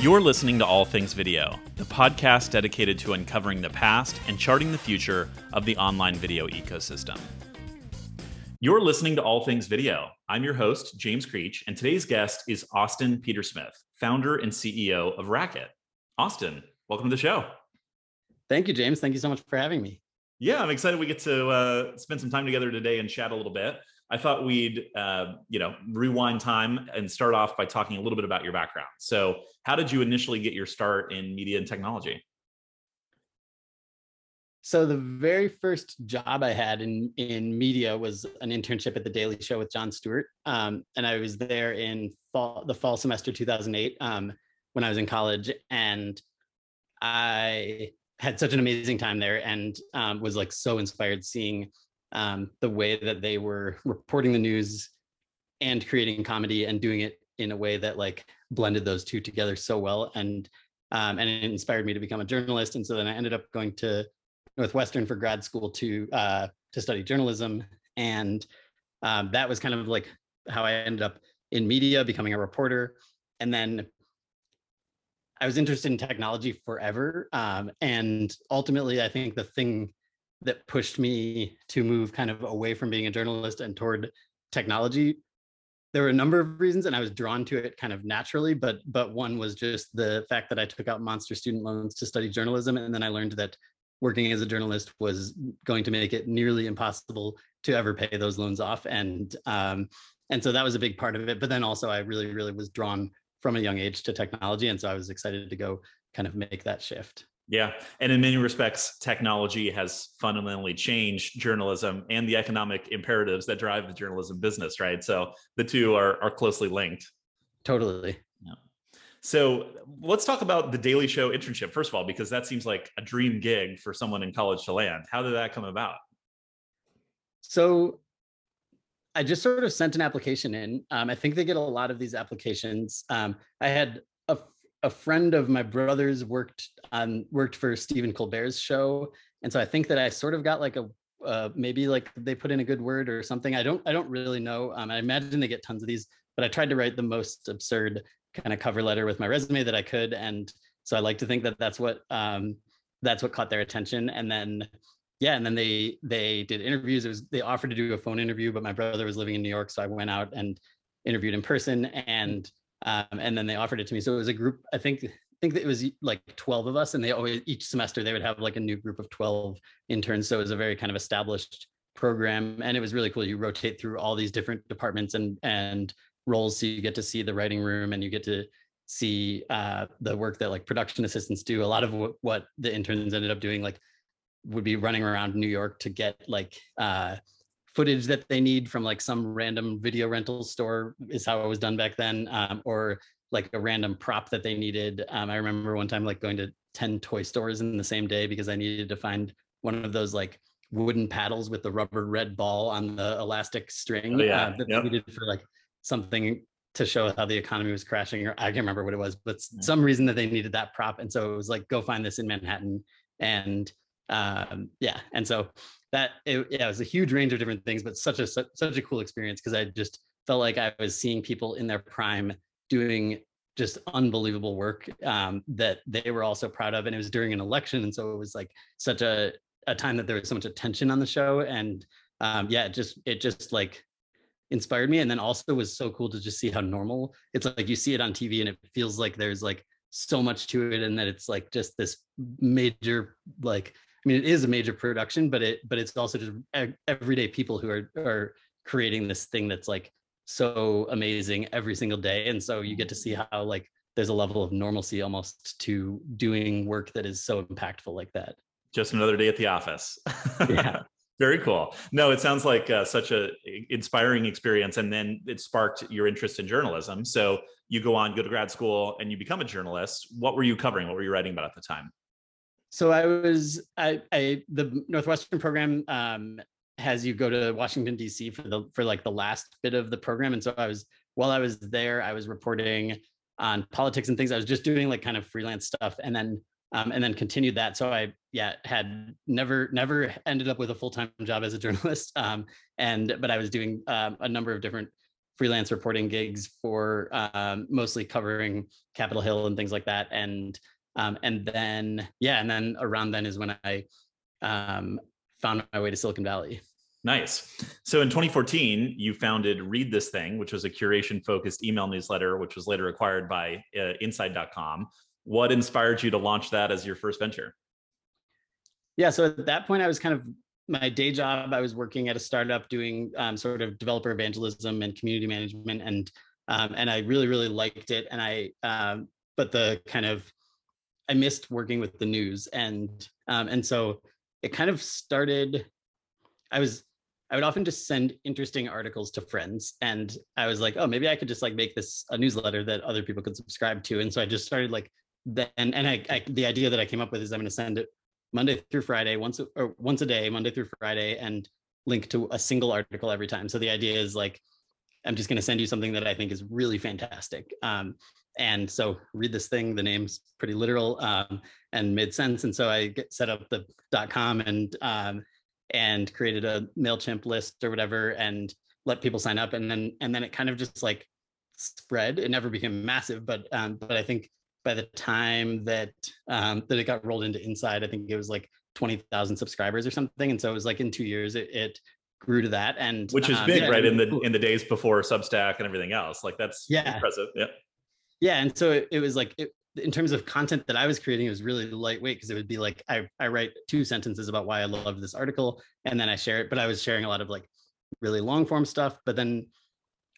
You're listening to All Things Video, the podcast dedicated to uncovering the past and charting the future of the online video ecosystem. You're listening to All Things Video. I'm your host, James Creech, and today's guest is Austin Petersmith, founder and CEO of Racket. Austin, welcome to the show. Thank you, James. Thank you so much for having me. Yeah, I'm excited we get to uh, spend some time together today and chat a little bit. I thought we'd, uh, you know, rewind time and start off by talking a little bit about your background. So, how did you initially get your start in media and technology? So the very first job I had in in media was an internship at the Daily Show with Jon Stewart, um, and I was there in fall the fall semester 2008 um, when I was in college, and I had such an amazing time there, and um, was like so inspired seeing um, the way that they were reporting the news and creating comedy and doing it in a way that like blended those two together so well and um, and it inspired me to become a journalist. And so then i ended up going to northwestern for grad school to uh, to study journalism. And um, that was kind of like how i ended up in media becoming a reporter. And then i was interested in technology forever um, and ultimately i think the thing that pushed me to move kind of away from being a journalist and toward technology. There were a number of reasons and i was drawn to it kind of naturally but but one was just the fact that i took out monster student loans to study journalism and then i learned that working as a journalist was going to make it nearly impossible to ever pay those loans off and um, and so that was a big part of it but then also i really really was drawn from a young age to technology and so i was excited to go kind of make that shift yeah. And in many respects, technology has fundamentally changed journalism and the economic imperatives that drive the journalism business, right? So the two are, are closely linked. Totally. Yeah. So let's talk about the Daily Show internship, first of all, because that seems like a dream gig for someone in college to land. How did that come about? So I just sort of sent an application in. Um, I think they get a lot of these applications. Um, I had a a friend of my brother's worked on worked for Stephen Colbert's show, and so I think that I sort of got like a uh, maybe like they put in a good word or something. I don't I don't really know. Um, I imagine they get tons of these, but I tried to write the most absurd kind of cover letter with my resume that I could, and so I like to think that that's what um, that's what caught their attention. And then yeah, and then they they did interviews. It was they offered to do a phone interview, but my brother was living in New York, so I went out and interviewed in person and um, and then they offered it to me. So it was a group. I think I think it was like 12 of us, and they always each semester they would have like a new group of 12 interns. So it was a very kind of established program, and it was really cool. You rotate through all these different departments and and roles, so you get to see the writing room, and you get to see uh, the work that like production assistants do. A lot of what, what the interns ended up doing, like would be running around New York to get like uh, footage that they need from like some random video rental store is how it was done back then um, or like a random prop that they needed um, i remember one time like going to 10 toy stores in the same day because i needed to find one of those like wooden paddles with the rubber red ball on the elastic string oh, yeah. uh, that yep. they needed for like something to show how the economy was crashing or i can't remember what it was but some reason that they needed that prop and so it was like go find this in manhattan and um, yeah and so that it, yeah, it was a huge range of different things, but such a such, a cool experience because I just felt like I was seeing people in their prime doing just unbelievable work um, that they were also proud of, and it was during an election, and so it was like such a a time that there was so much attention on the show, and um, yeah, it just it just like inspired me, and then also was so cool to just see how normal it's like you see it on TV, and it feels like there's like so much to it, and that it's like just this major like I mean, it is a major production, but it but it's also just everyday people who are are creating this thing that's like so amazing every single day, and so you get to see how like there's a level of normalcy almost to doing work that is so impactful like that. Just another day at the office. yeah. Very cool. No, it sounds like uh, such a inspiring experience, and then it sparked your interest in journalism. So you go on, go to grad school, and you become a journalist. What were you covering? What were you writing about at the time? So I was I, I the Northwestern program um, has you go to Washington D.C. for the for like the last bit of the program, and so I was while I was there, I was reporting on politics and things. I was just doing like kind of freelance stuff, and then um, and then continued that. So I yeah had never never ended up with a full time job as a journalist, um, and but I was doing um, a number of different freelance reporting gigs for um, mostly covering Capitol Hill and things like that. And um, and then yeah, and then around then is when I um, found my way to Silicon Valley. Nice. So in 2014, you founded Read This Thing, which was a curation focused email newsletter, which was later acquired by uh, Inside.com. What inspired you to launch that as your first venture? Yeah, so at that point, I was kind of my day job, I was working at a startup doing um, sort of developer evangelism and community management, and um, and I really really liked it. And I, um, but the kind of I missed working with the news, and um, and so it kind of started. I was I would often just send interesting articles to friends, and I was like, oh, maybe I could just like make this a newsletter that other people could subscribe to. And so I just started like then, and I, I the idea that I came up with is I'm going to send it Monday through Friday, once or once a day, Monday through Friday, and link to a single article every time. So the idea is like, I'm just going to send you something that I think is really fantastic. Um, and so read this thing. The name's pretty literal um, and made sense. And so I get, set up the .com and um, and created a Mailchimp list or whatever, and let people sign up. And then and then it kind of just like spread. It never became massive, but um, but I think by the time that um, that it got rolled into Inside, I think it was like twenty thousand subscribers or something, and so it was like in two years it, it grew to that, and which is um, big, yeah, right? In the in the days before Substack and everything else, like that's yeah. impressive. Yeah, yeah, and so it, it was like it, in terms of content that I was creating, it was really lightweight because it would be like I I write two sentences about why I love this article, and then I share it. But I was sharing a lot of like really long form stuff, but then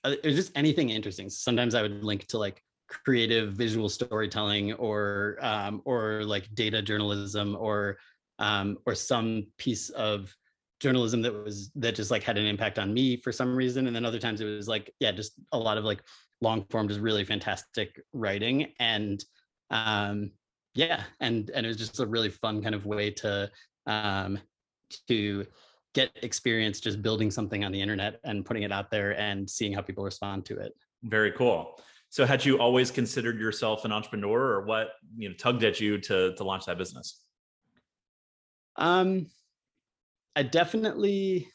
uh, it was just anything interesting. Sometimes I would link to like creative visual storytelling or um, or like data journalism or um, or some piece of journalism that was that just like had an impact on me for some reason and then other times it was like yeah just a lot of like long form just really fantastic writing. And um yeah and and it was just a really fun kind of way to um to get experience just building something on the internet and putting it out there and seeing how people respond to it. Very cool. So had you always considered yourself an entrepreneur or what, you know, tugged at you to to launch that business? Um I definitely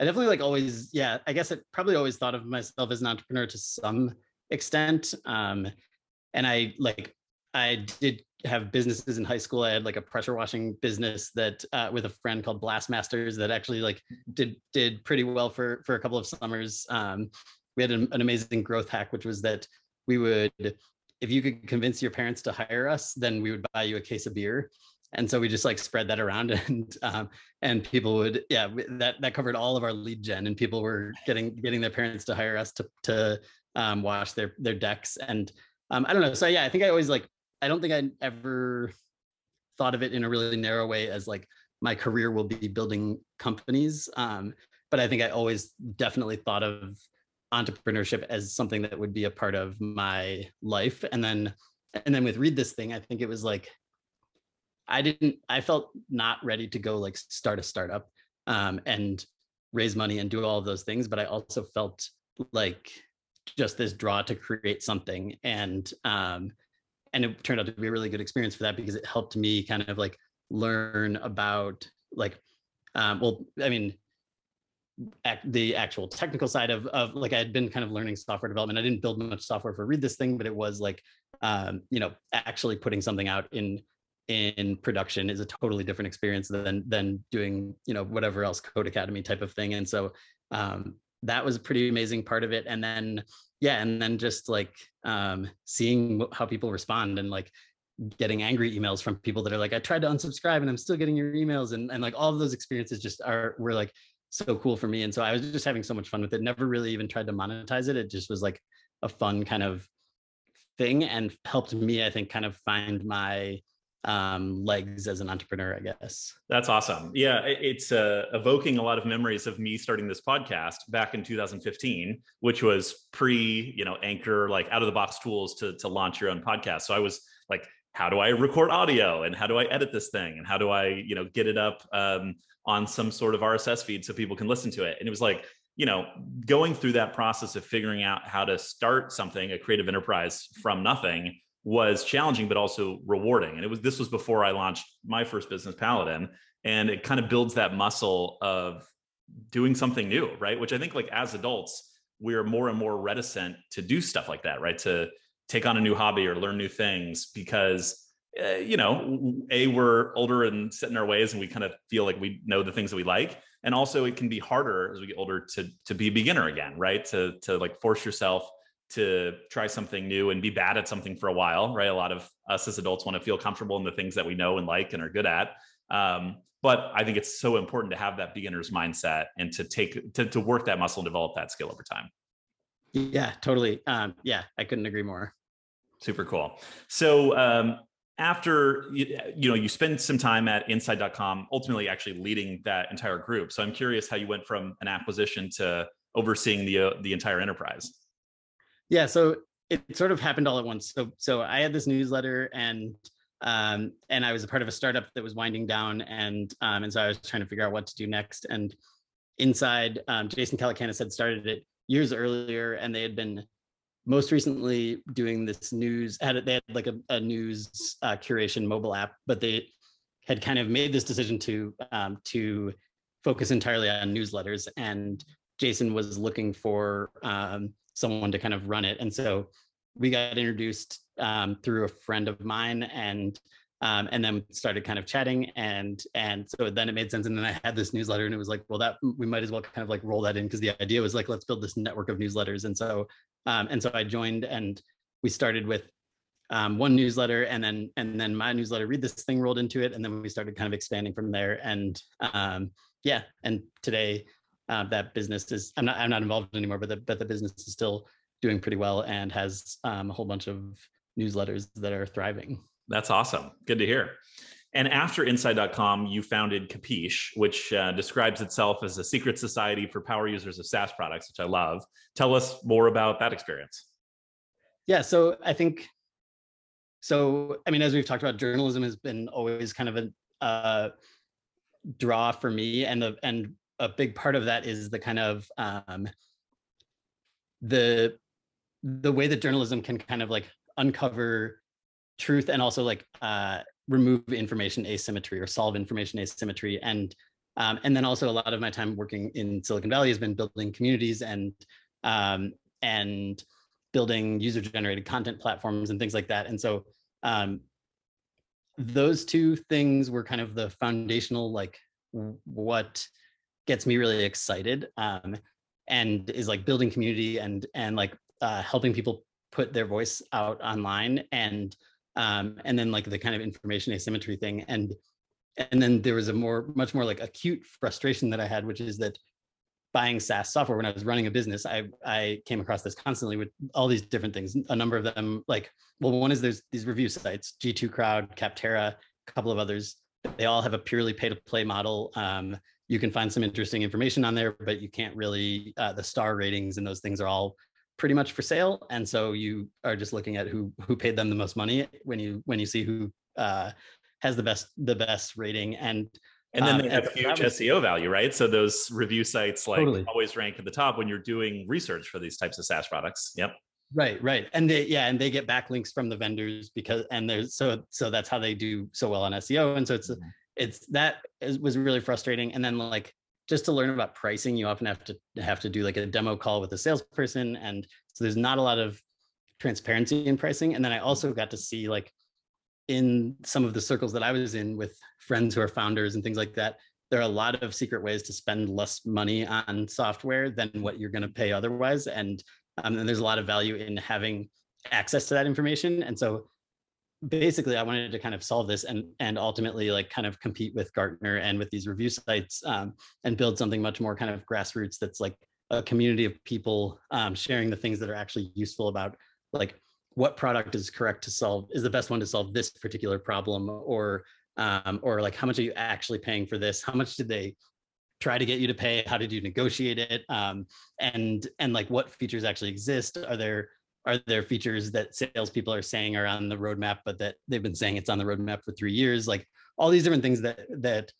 I definitely like always, yeah, I guess I probably always thought of myself as an entrepreneur to some extent. Um and I like I did have businesses in high school. I had like a pressure washing business that uh, with a friend called Blastmasters that actually like did did pretty well for for a couple of summers. Um, we had an, an amazing growth hack, which was that we would, if you could convince your parents to hire us, then we would buy you a case of beer. And so we just like spread that around and um, and people would yeah that that covered all of our lead gen and people were getting getting their parents to hire us to to um, wash their their decks. And um, I don't know. So yeah I think I always like I don't think I ever thought of it in a really narrow way as like my career will be building companies. Um, but I think I always definitely thought of entrepreneurship as something that would be a part of my life. And then and then with read this thing i think it was like i didn't i felt not ready to go like start a startup um, and raise money and do all of those things but i also felt like just this draw to create something and um and it turned out to be a really good experience for that because it helped me kind of like learn about like um well i mean the actual technical side of, of like I had been kind of learning software development. I didn't build much software for read this thing, but it was like um, you know actually putting something out in in production is a totally different experience than than doing you know whatever else Codecademy type of thing. And so um, that was a pretty amazing part of it. And then yeah, and then just like um, seeing how people respond and like getting angry emails from people that are like, I tried to unsubscribe and I'm still getting your emails. And, and like all of those experiences just are were like so cool for me. And so I was just having so much fun with it. Never really even tried to monetize it. It just was like a fun kind of thing and helped me, I think, kind of find my um, legs as an entrepreneur, I guess. That's awesome. Yeah, it's uh, evoking a lot of memories of me starting this podcast back in 2015, which was pre, you know, Anchor, like out of the box tools to to launch your own podcast. So I was like, how do I record audio and how do I edit this thing and how do I, you know, get it up um, on some sort of RSS feed so people can listen to it. And it was like, you know, going through that process of figuring out how to start something, a creative enterprise from nothing was challenging, but also rewarding. And it was, this was before I launched my first business, Paladin. And it kind of builds that muscle of doing something new, right? Which I think like as adults, we're more and more reticent to do stuff like that, right? To take on a new hobby or learn new things because uh, you know, a we're older and set in our ways, and we kind of feel like we know the things that we like, and also it can be harder as we get older to to be a beginner again, right? To to like force yourself to try something new and be bad at something for a while, right? A lot of us as adults want to feel comfortable in the things that we know and like and are good at. Um, but I think it's so important to have that beginner's mindset and to take to, to work that muscle and develop that skill over time. Yeah, totally. Um, yeah, I couldn't agree more. Super cool. So um, after you, you know you spend some time at inside.com ultimately actually leading that entire group so i'm curious how you went from an acquisition to overseeing the uh, the entire enterprise yeah so it sort of happened all at once. So so i had this newsletter and um and i was a part of a startup that was winding down and um and so i was trying to figure out what to do next. And inside um, jason calacanis had started it years earlier and they had been most recently doing this news had they had like a, a news uh, curation mobile app but they had kind of made this decision to um, to focus entirely on newsletters. And jason was looking for um, someone to kind of run it. And so we got introduced um, through a friend of mine and um, and then started kind of chatting and and so then it made sense. And then i had this newsletter and it was like well that we might as well kind of like roll that in because the idea was like let's build this network of newsletters. And so um, and so I joined and we started with um, one newsletter and then and then my newsletter read this thing rolled into it. And then we started kind of expanding from there. And um, yeah and today uh, that business is I'm not I'm not involved anymore but the but the business is still doing pretty well and has um, a whole bunch of newsletters that are thriving. That's awesome. Good to hear. And after Inside.com, you founded Capiche, which uh, describes itself as a secret society for power users of SaaS products, which I love. Tell us more about that experience. Yeah, so I think, so I mean, as we've talked about, journalism has been always kind of a uh, draw for me, and the and a big part of that is the kind of um, the the way that journalism can kind of like uncover truth and also like uh, remove information asymmetry or solve information asymmetry. And um, and then also a lot of my time working in silicon valley has been building communities and um, and building user generated content platforms and things like that. And so um, those two things were kind of the foundational like what gets me really excited um, and is like building community and and like uh, helping people put their voice out online and um, and then like the kind of information asymmetry thing. And and then there was a more much more like acute frustration that i had which is that buying saas software when i was running a business i i came across this constantly with all these different things a number of them like well one is there's these review sites g2 crowd capterra a couple of others. They all have a purely pay to play model um, you can find some interesting information on there but you can't really uh, the star ratings and those things are all pretty much for sale and so you are just looking at who who paid them the most money when you when you see who uh, has the best the best rating and and then um, they have huge was, SEO value, right? So those review sites like totally. always rank at the top when you're doing research for these types of SaaS products. Yep. Right, right. And they yeah, and they get backlinks from the vendors because and there's so so that's how they do so well on SEO. And so it's. It's that is, was really frustrating. And then like just to learn about pricing, you often have to have to do like a demo call with a salesperson, and so there's not a lot of transparency in pricing. And then I also got to see like in some of the circles that I was in with friends who are founders and things like that, there are a lot of secret ways to spend less money on software than what you're going to pay otherwise, and um, and there's a lot of value in having access to that information. And so basically i wanted to kind of solve this and and ultimately like kind of compete with gartner and with these review sites um, and build something much more kind of grassroots that's like a community of people um, sharing the things that are actually useful about like what product is correct to solve is the best one to solve this particular problem or um, or like how much are you actually paying for this? How much did they try to get you to pay? How did you negotiate it? Um, and and like what features actually exist? Are there are there features that salespeople are saying are on the roadmap, but that they've been saying it's on the roadmap for three years? Like all these different things that that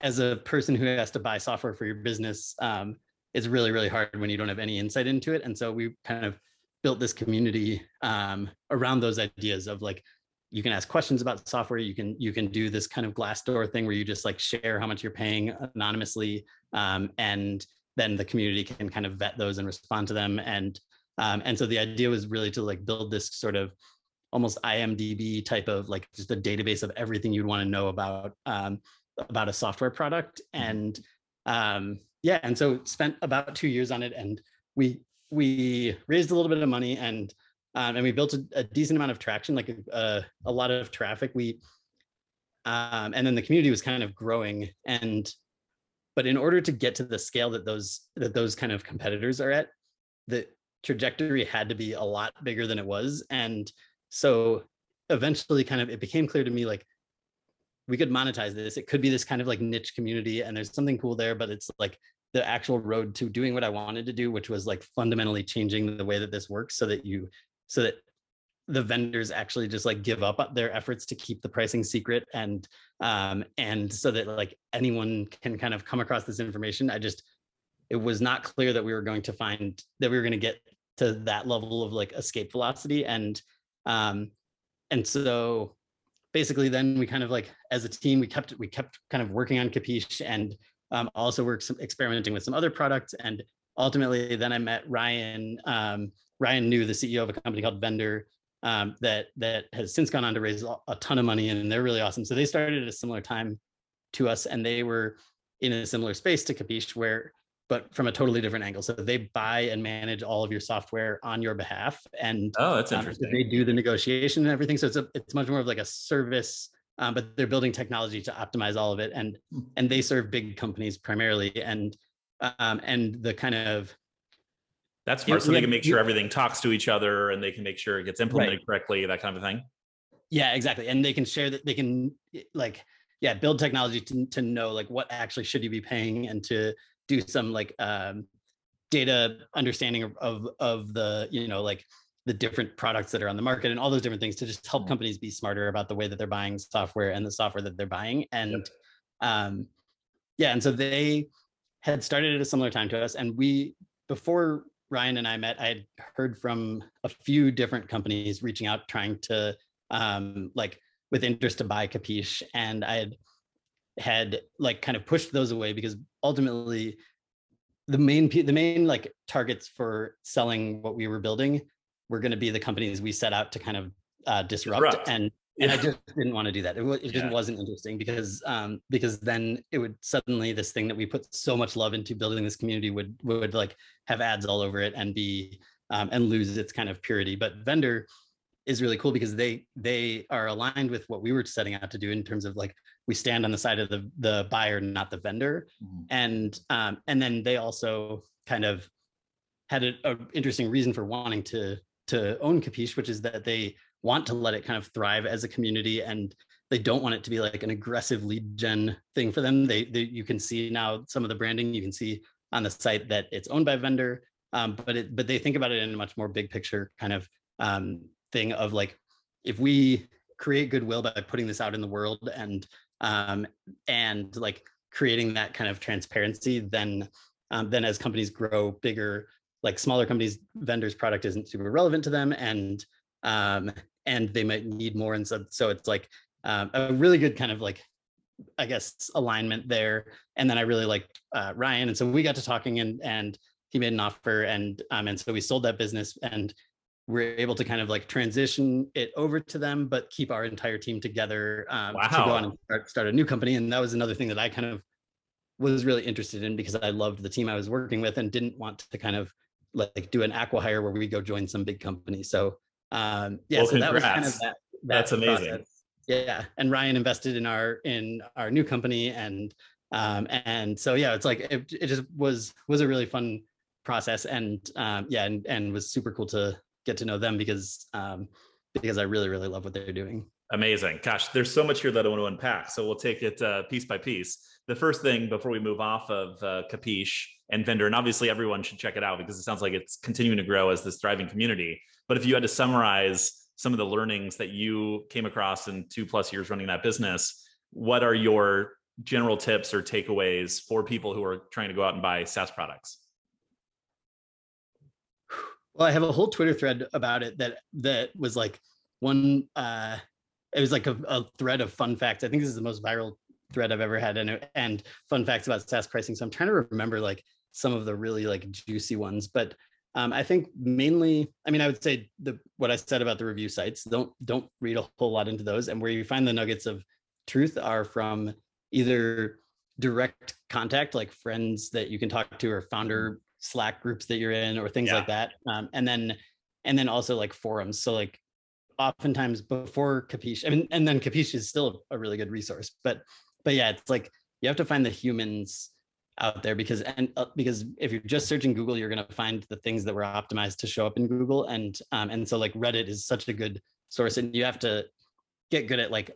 as a person who has to buy software for your business, um, it's really really hard when you don't have any insight into it. And so we kind of built this community um, around those ideas of like you can ask questions about software. You can you can do this kind of Glassdoor thing where you just like share how much you're paying anonymously, um, and then the community can kind of vet those and respond to them. And um, and so the idea was really to like build this sort of almost IMDb type of like just a database of everything you'd want to know about um, about a software product. And um, yeah, and so spent about two years on it, and we we raised a little bit of money and um, and we built a, a, decent amount of traction, like a, a lot of traffic. We um, and then the community was kind of growing and but in order to get to the scale that those that those kind of competitors are at the trajectory had to be a lot bigger than it was. And so eventually kind of it became clear to me like we could monetize this. It could be this kind of like niche community and there's something cool there but it's like the actual road to doing what i wanted to do which was like fundamentally changing the way that this works so that you so that the vendors actually just like give up their efforts to keep the pricing secret and um and so that like anyone can kind of come across this information. I just it was not clear that we were going to find that we were going to get to that level of like escape velocity and um and so basically then we kind of like as a team we kept we kept kind of working on capiche and um, also we're experimenting with some other products and ultimately then i met ryan um, ryan Neu the ceo of a company called Vendr um, that that has since gone on to raise a ton of money and they're really awesome. So they started at a similar time to us and they were in a similar space to Capiche where but from a totally different angle. So they buy and manage all of your software on your behalf and oh that's interesting. Um, they do the negotiation and everything. So it's a it's much more of like a service um, but they're building technology to optimize all of it and hmm. and they serve big companies primarily and um, and the kind of that's smart. So they can make sure everything talks to each other and they can make sure it gets implemented right. correctly, that kind of thing. Yeah, exactly. And they can share that they can like, yeah, build technology to, to know like what actually should you be paying and to do some like um, data understanding of, of, of the, you know, like the different products that are on the market and all those different things to just help mm-hmm. companies be smarter about the way that they're buying software and the software that they're buying. And yep. um, yeah, and so they had started at a similar time to us. And we, before Ryan and I met, I had heard from a few different companies reaching out, trying to um, like with interest to buy Capiche, and I had had like kind of pushed those away because ultimately the main the main like targets for selling what we were building were going to be the companies we set out to kind of uh, disrupt, disrupt. and and I just didn't want to do that. It, it just yeah. wasn't interesting because um, because then it would suddenly this thing that we put so much love into building this community would would like have ads all over it and be um, and lose its kind of purity. But Vendr is really cool because they they are aligned with what we were setting out to do in terms of like we stand on the side of the the buyer, not the vendor, mm-hmm. and um, and then they also kind of had an interesting reason for wanting to to own Capiche, which is that they want to let it kind of thrive as a community and they don't want it to be like an aggressive lead gen thing for them. They, they you can see now some of the branding you can see on the site that it's owned by a Vendr, um, but it but they think about it in a much more big picture kind of um, thing of like if we create goodwill by putting this out in the world and um, and like creating that kind of transparency, then um, then as companies grow bigger, like smaller companies, Vendr's product isn't super relevant to them, and um, and they might need more. And so, so it's like um, a really good kind of like, I guess, alignment there. And then I really liked uh, Ryan. And so we got to talking and, and he made an offer and, um, and so we sold that business and we're able to kind of like transition it over to them, but keep our entire team together um, wow. to go on and start, start a new company. And that was another thing that I kind of was really interested in because I loved the team I was working with and didn't want to kind of like do an acquihire where we go join some big company. So um, yeah, well, so that was kind of that. that That's amazing. Process. Yeah, and Ryan invested in our in our new company, and um, and so yeah, it's like it, it just was was a really fun process, and um, yeah, and and was super cool to get to know them because um, because I really really love what they're doing. Amazing. Gosh, there's so much here that I want to unpack. So we'll take it uh, piece by piece. The first thing before we move off of uh, Capiche and Vendr, and obviously everyone should check it out because it sounds like it's continuing to grow as this thriving community. But if you had to summarize some of the learnings that you came across in two plus years running that business, what are your general tips or takeaways for people who are trying to go out and buy SaaS products? Well, I have a whole Twitter thread about it that that was like one uh it was like a, a thread of fun facts. I think this is the most viral thread I've ever had, and and fun facts about SaaS pricing. So I'm trying to remember like some of the really like juicy ones, but um, I think mainly, I mean, I would say the what I said about the review sites. Don't don't read a whole lot into those, and where you find the nuggets of truth are from either direct contact, like friends that you can talk to, or founder Slack groups that you're in, or things yeah. like that, um, and then and then also like forums. So like oftentimes before Capiche, I mean, and then Capiche is still a really good resource, but but yeah, it's like you have to find the humans out there because and uh, because if you're just searching Google, you're going to find the things that were optimized to show up in Google, and um, and so like Reddit is such a good source, and you have to get good at like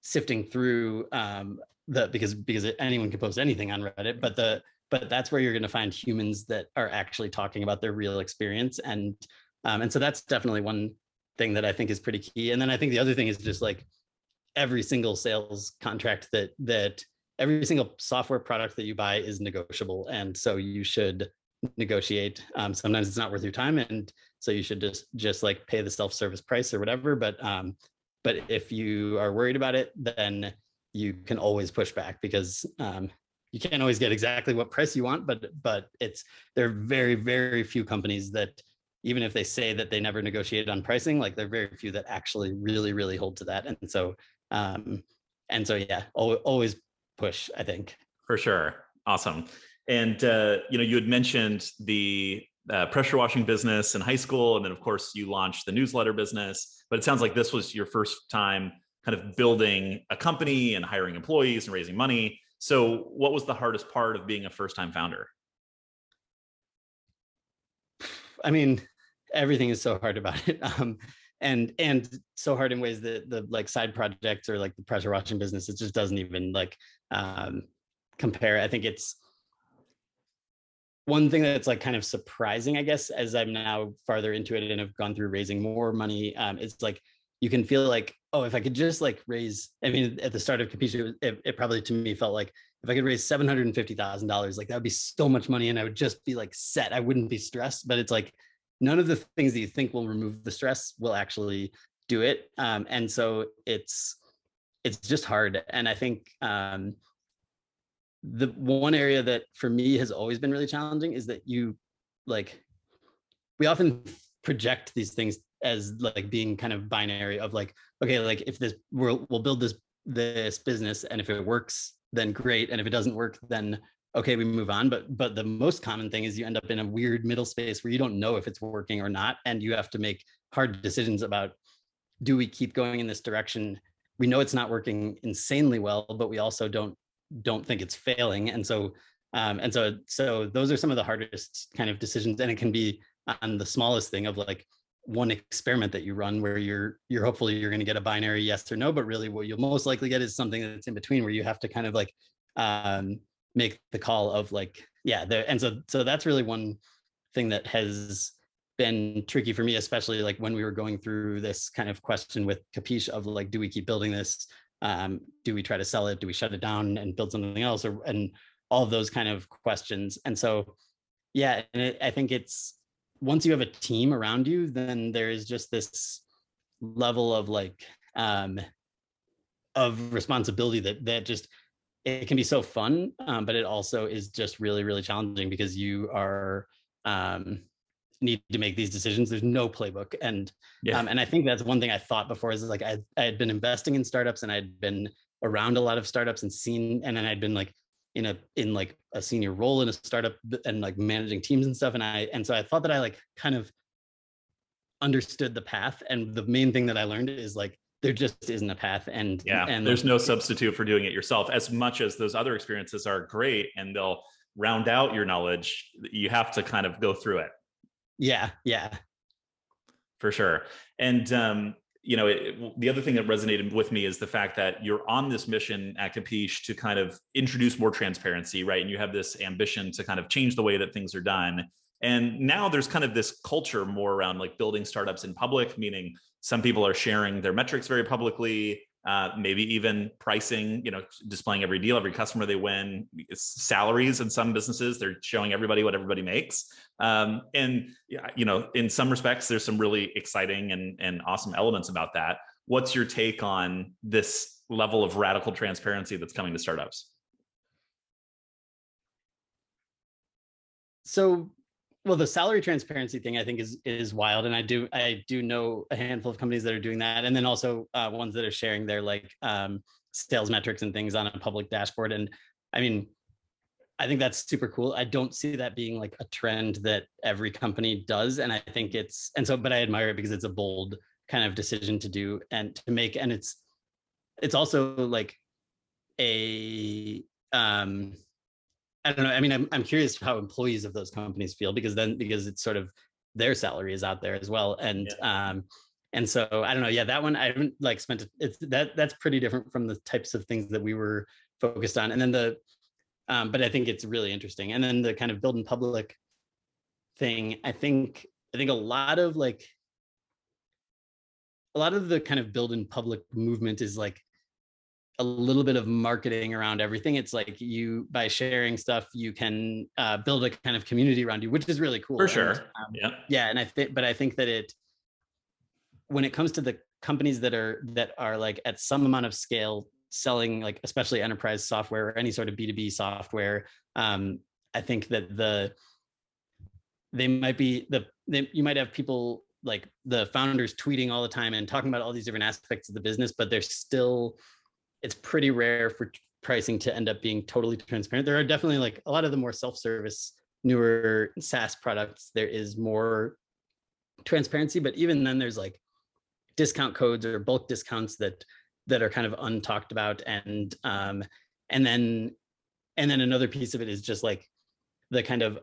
sifting through um, the because because anyone can post anything on Reddit, but the but that's where you're going to find humans that are actually talking about their real experience, and um, and so that's definitely one thing that I think is pretty key. And then I think the other thing is just like every single sales contract that that every single software product that you buy is negotiable and so you should negotiate um, sometimes it's not worth your time and so you should just just like pay the self-service price or whatever but um but if you are worried about it then you can always push back because um you can't always get exactly what price you want but but it's there are very very few companies that even if they say that they never negotiated on pricing like there are very few that actually really really hold to that. And so um and so yeah always push i think. For sure. Awesome. And uh, you know you had mentioned the uh, pressure washing business in high school and then of course you launched the newsletter business. But it sounds like this was your first time kind of building a company and hiring employees and raising money so what was the hardest part of being a first time founder? I mean everything is so hard about it um, and and so hard in ways that the like side projects or like the pressure washing business it just doesn't even like um compare. I think it's one thing that's like kind of surprising i guess as i'm now farther into it and have gone through raising more money um it's like you can feel like oh if i could just like raise i mean at the start of Capiche, it, it probably to me felt like if i could raise $750000 like that would be so much money and i would just be like set. I wouldn't be stressed but it's like none of the things that you think will remove the stress will actually do it um, and so it's it's just hard and i think um, the one area that for me has always been really challenging is that you like we often project these things as like being kind of binary of like okay like if this we'll, we'll build this this business and if it works then great and if it doesn't work then okay we move on. But but the most common thing is you end up in a weird middle space where you don't know if it's working or not and you have to make hard decisions about do we keep going in this direction? We know it's not working insanely well but we also don't don't think it's failing. And so um and so so those are some of the hardest kind of decisions and it can be on the smallest thing of like one experiment that you run where you're you're hopefully you're going to get a binary yes or no but really what you'll most likely get is something that's in between where you have to kind of like um make the call of like yeah and so so that's really one thing that has been tricky for me especially like when we were going through this kind of question with capiche of like do we keep building this? Um, do we try to sell it? Do we shut it down and build something else? Or and all those kind of questions. And so yeah and it, i think it's once you have a team around you then there is just this level of like um of responsibility that that just it can be so fun, um, but it also is just really, really challenging because you are um, need to make these decisions. There's no playbook, and yeah. um, and I think that's one thing I thought before is like I I had been investing in startups and I'd been around a lot of startups and seen, and then I'd been like in a in like a senior role in a startup and like managing teams and stuff, and I and so I thought that I like kind of understood the path, and the main thing that I learned is like there just isn't a path and yeah and there's no substitute for doing it yourself as much as those other experiences are great and they'll round out your knowledge you have to kind of go through it. Yeah yeah. For sure and um you know it, the other thing that resonated with me is the fact that you're on this mission at Capiche to kind of introduce more transparency right? And you have this ambition to kind of change the way that things are done. And now there's kind of this culture more around like building startups in public meaning some people are sharing their metrics very publicly, uh, maybe even pricing, you know, displaying every deal, every customer they win, salaries in some businesses, they're showing everybody what everybody makes. Um, and, you know, in some respects, there's some really exciting and, and awesome elements about that. what's your take on this level of radical transparency that's coming to startups? So well the salary transparency thing i think is is wild and i do i do know a handful of companies that are doing that and then also uh, ones that are sharing their like um, sales metrics and things on a public dashboard and i mean i think that's super cool. I don't see that being like a trend that every company does and i think it's and so but i admire it because it's a bold kind of decision to do and to make and it's it's also like a um I don't know. I mean, I'm I'm curious how employees of those companies feel because then because it's sort of their salary is out there as well, and yeah. um, and so I don't know. Yeah, that one I haven't like spent. It's that that's pretty different from the types of things that we were focused on, and then the, um, but I think it's really interesting, and then the kind of build in public thing. I think I think a lot of like a lot of the kind of build in public movement is like a little bit of marketing around everything. It's like you by sharing stuff, you can uh, build a kind of community around you, which is really cool. For sure. Um, yeah. Yeah, and I think, but I think that it, when it comes to the companies that are that are like at some amount of scale selling like especially enterprise software or any sort of b2b software um i think that the they might be the they, you might have people like the founders tweeting all the time and talking about all these different aspects of the business but they're still it's pretty rare for pricing to end up being totally transparent. There are definitely like a lot of the more self-service newer SaaS products, there is more transparency, but even then there's like discount codes or bulk discounts that that are kind of untalked about. And um, and then and then another piece of it is just like the kind of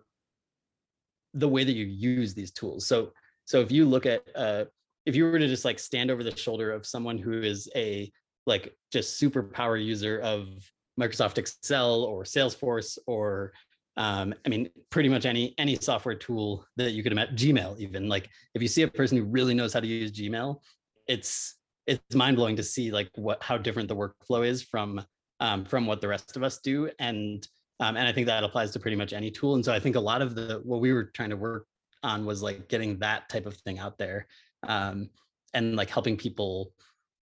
the way that you use these tools. So so if you look at uh if you were to just like stand over the shoulder of someone who is a like just super power user of Microsoft Excel or Salesforce or um, I mean, pretty much any any software tool that you could imagine, Gmail even. Like if you see a person who really knows how to use Gmail, it's it's mind blowing to see like what how different the workflow is from um, from what the rest of us do, and um, and I think that applies to pretty much any tool. And so I think a lot of the what we were trying to work on was like getting that type of thing out there, um, and like helping people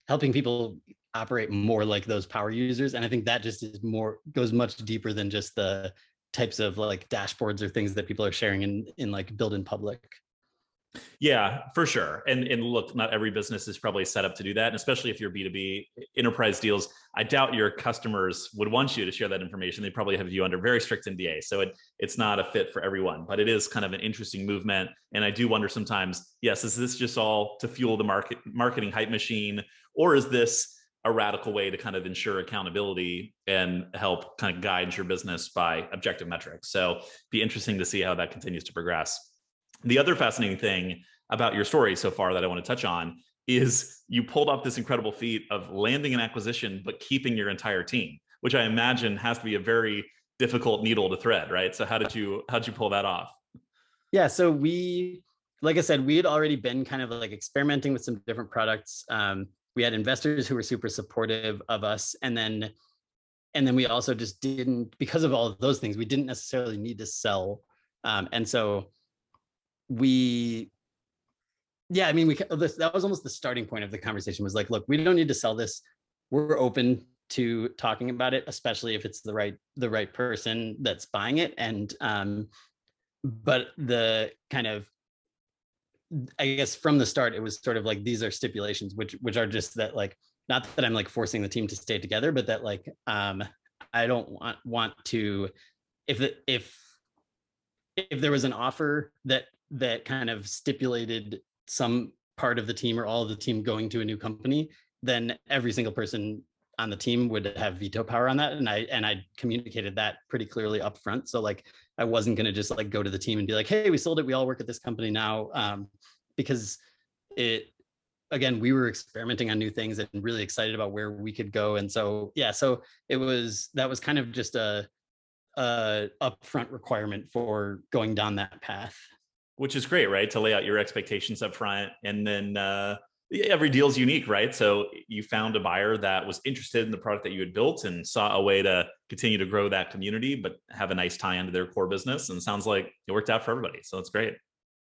helping people operate more like those power users and i think that just is more goes much deeper than just the types of like dashboards or things that people are sharing in in like build in public yeah, for sure. And and look, not every business is probably set up to do that, and especially if you're B2B enterprise deals. I doubt your customers would want you to share that information. They probably have you under very strict NDA. So it it's not a fit for everyone, but it is kind of an interesting movement. And I do wonder sometimes, yes, is this just all to fuel the market marketing hype machine, or is this a radical way to kind of ensure accountability and help kind of guide your business by objective metrics. So be interesting to see how that continues to progress. The other fascinating thing about your story so far that I want to touch on is you pulled off this incredible feat of landing an acquisition but keeping your entire team, which I imagine has to be a very difficult needle to thread, right? So how did you how did you pull that off? Yeah, so we like I said, we had already been kind of like experimenting with some different products. Um, we had investors who were super supportive of us and then and then we also just didn't because of all of those things we didn't necessarily need to sell um, and so we yeah i mean we that was almost the starting point of the conversation was like look we don't need to sell this. We're open to talking about it especially if it's the right the right person that's buying it and um but the kind of I guess from the start, it was sort of like these are stipulations, which which are just that like not that I'm like forcing the team to stay together, but that like um I don't want want to if the if if there was an offer that that kind of stipulated some part of the team or all of the team going to a new company, then every single person on the team would have veto power on that and i and i communicated that pretty clearly up front so like i wasn't going to just like go to the team and be like hey we sold it. We all work at this company now um, because it again we were experimenting on new things and really excited about where we could go. And so yeah so it was that was kind of just a, a upfront requirement for going down that path. Which is great right? To lay out your expectations up front and then uh every deal is unique, right? So you found a buyer that was interested in the product that you had built and saw a way to continue to grow that community, but have a nice tie into their core business. And sounds like it worked out for everybody. So that's great.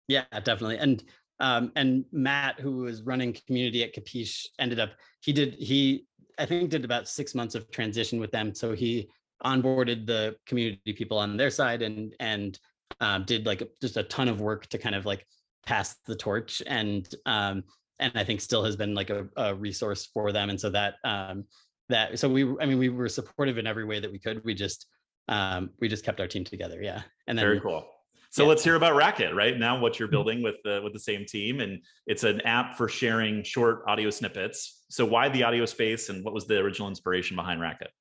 Yeah, definitely. And um, and Matt, who was running community at Capiche, ended up he did he I think did about six months of transition with them. So he onboarded the community people on their side and and um, did like just a ton of work to kind of like pass the torch and um, and I think still has been like a, a resource for them. And so that um, that so we I mean we were supportive in every way that we could. We just um, we just kept our team together. Yeah, and then very cool. So yeah. let's hear about Racket right now. What you're mm-hmm. building with the with the same team, and it's an app for sharing short audio snippets. So why the audio space, and what was the original inspiration behind Racket?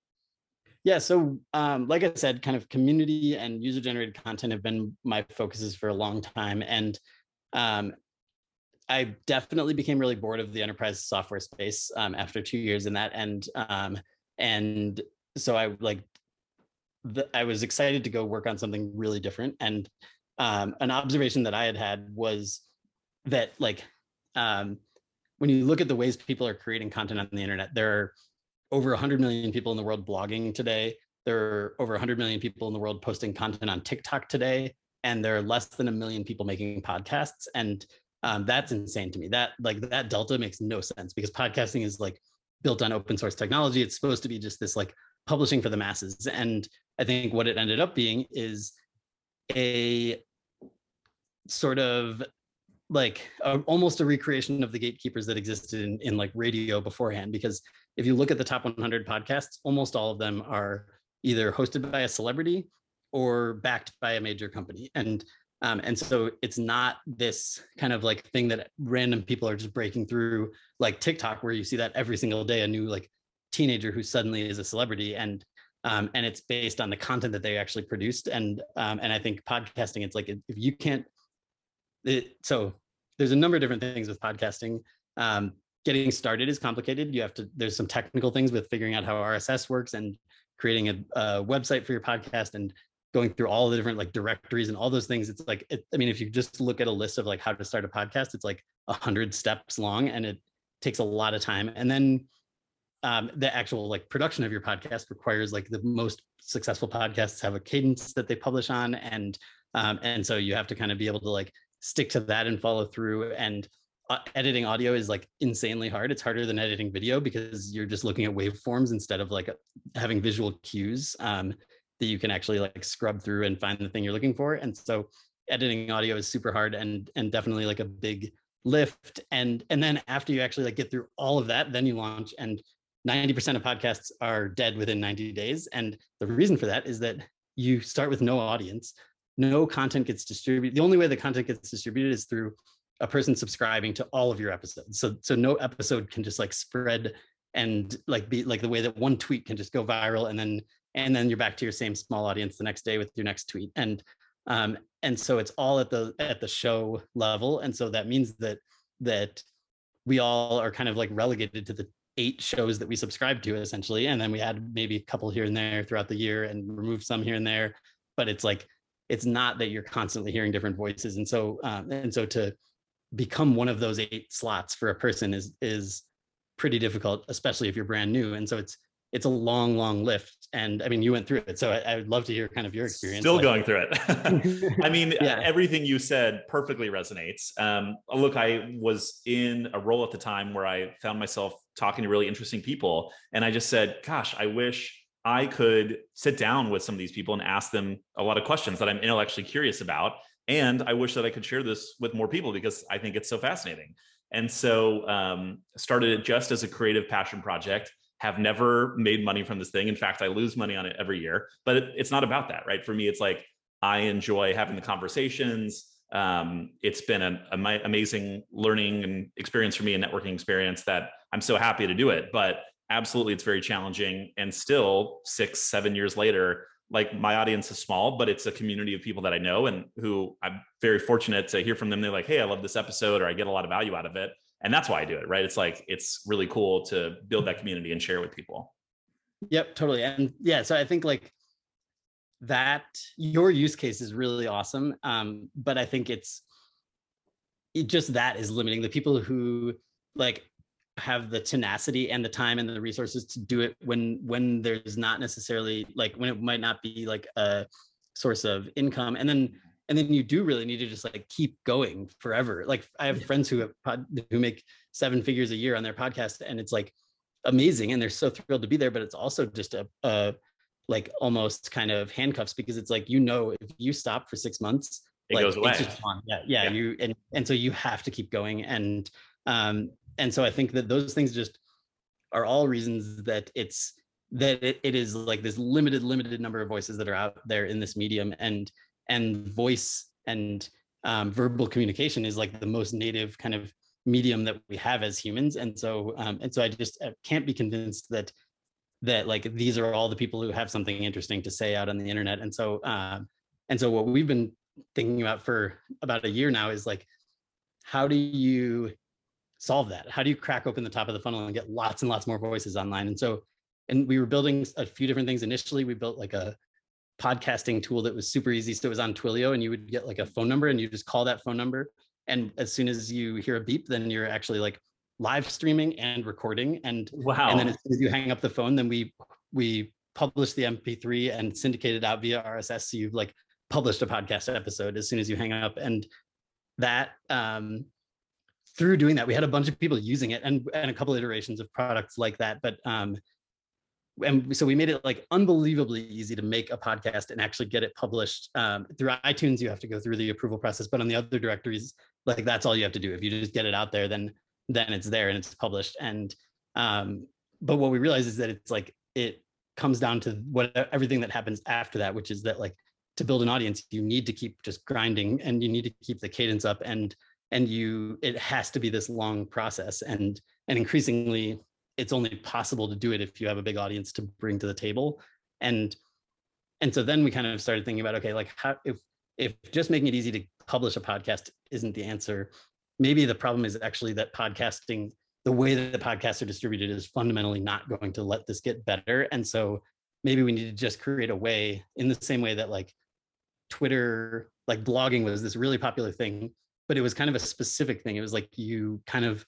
Yeah, so um, like I said, kind of community and user generated content have been my focuses for a long time, and um, I definitely became really bored of the enterprise software space um, after two years in that, and um, and so I like the, I was excited to go work on something really different. And um, an observation that I had had was that like um, when you look at the ways people are creating content on the internet, there are over 100 million people in the world blogging today. There are over 100 million people in the world posting content on TikTok today, and there are less than a million people making podcasts. And um, that's insane to me. That like that delta makes no sense because podcasting is like built on open source technology. It's supposed to be just this like publishing for the masses. And I think what it ended up being is a sort of like a, almost a recreation of the gatekeepers that existed in, in like radio beforehand because if you look at the top 100 podcasts almost all of them are either hosted by a celebrity or backed by a major company and um, and so it's not this kind of like thing that random people are just breaking through like tiktok where you see that every single day a new like teenager who suddenly is a celebrity and um, and it's based on the content that they actually produced. And um, and i think podcasting it's like if you can't it, so there's a number of different things with podcasting. Um, getting started is complicated. You have to there's some technical things with figuring out how rss works and creating a, a website for your podcast and going through all the different like directories and all those things it's like it, i mean if you just look at a list of like how to start a podcast it's like a hundred steps long and it takes a lot of time. And then um, the actual like production of your podcast requires like the most successful podcasts have a cadence that they publish on and um, and so you have to kind of be able to like stick to that and follow through. And uh, editing audio is like insanely hard. It's harder than editing video because you're just looking at waveforms instead of like having visual cues. Um, that you can actually like scrub through and find the thing you're looking for and so editing audio is super hard and and definitely like a big lift and and then after you actually like get through all of that then you launch and 90% of podcasts are dead within 90 days. And the reason for that is that you start with no audience, no content gets distributed. The only way the content gets distributed is through a person subscribing to all of your episodes. So so no episode can just like spread and like be like the way that one tweet can just go viral and then and then you're back to your same small audience the next day with your next tweet. And um and so it's all at the at the show level. And so that means that that we all are kind of like relegated to the eight shows that we subscribe to essentially and then we had maybe a couple here and there throughout the year and remove some here and there but it's like it's not that you're constantly hearing different voices and so um, and so to become one of those eight slots for a person is is pretty difficult especially if you're brand new and so it's it's a long, long lift. And I mean, you went through it. So I, I would love to hear kind of your experience. Still like, going through it. I mean, yeah. everything you said perfectly resonates. Um, look, I was in a role at the time where I found myself talking to really interesting people. And I just said, gosh, I wish I could sit down with some of these people and ask them a lot of questions that I'm intellectually curious about. And I wish that I could share this with more people because I think it's so fascinating. And so um, started it just as a creative passion project have never made money from this thing. In fact, I lose money on it every year, but it, it's not about that, right? For me, it's like I enjoy having the conversations. Um, it's been an amazing learning and experience for me, a networking experience that I'm so happy to do it. But absolutely, it's very challenging. And still, six, seven years later, like my audience is small, but it's a community of people that I know and who I'm very fortunate to hear from them. They're like, hey, I love this episode, or I get a lot of value out of it and that's why I do it, right? It's like it's really cool to build that community and share with people. Yep, totally. And yeah, so I think like that your use case is really awesome. Um, but I think it's it just that is limiting the people who like have the tenacity and the time and the resources to do it when when there's not necessarily like when it might not be like a source of income and then and then you do really need to just like keep going forever. Like i have friends who have pod, who make seven figures a year on their podcast and it's like amazing and they're so thrilled to be there but it's also just a, a like almost kind of handcuffs because it's like you know if you stop for six months it like, goes away. yeah, yeah, yeah. you and and so you have to keep going and um and so i think that those things just are all reasons that it's that it, it is like this limited limited number of voices that are out there in this medium and and voice and um, verbal communication is like the most native kind of medium that we have as humans. And so um, and so i just I can't be convinced that that like these are all the people who have something interesting to say out on the internet. And so um, and so what we've been thinking about for about a year now is like how do you solve that? How do you crack open the top of the funnel and get lots and lots more voices online? And so and we were building a few different things initially. We built like a podcasting tool that was super easy. So it was on twilio and you would get like a phone number and you just call that phone number. And as soon as you hear a beep then you're actually like live streaming and recording. And wow and then as soon as you hang up the phone then we we publish the mp3 and syndicate it out via rss so you've like published a podcast episode as soon as you hang up. And that um through doing that we had a bunch of people using it and and a couple iterations of products like that. But um and so we made it like unbelievably easy to make a podcast and actually get it published um, through itunes you have to go through the approval process but on the other directories like that's all you have to do. If you just get it out there then then it's there and it's published. And um, but what we realize is that it's like it comes down to what everything that happens after that which is that like to build an audience you need to keep just grinding and you need to keep the cadence up and and you it has to be this long process. And and increasingly it's only possible to do it if you have a big audience to bring to the table. And and so then we kind of started thinking about okay like how if if just making it easy to publish a podcast isn't the answer maybe the problem is actually that podcasting the way that the podcasts are distributed is fundamentally not going to let this get better. And so maybe we need to just create a way in the same way that like twitter like blogging was this really popular thing but it was kind of a specific thing. It was like you kind of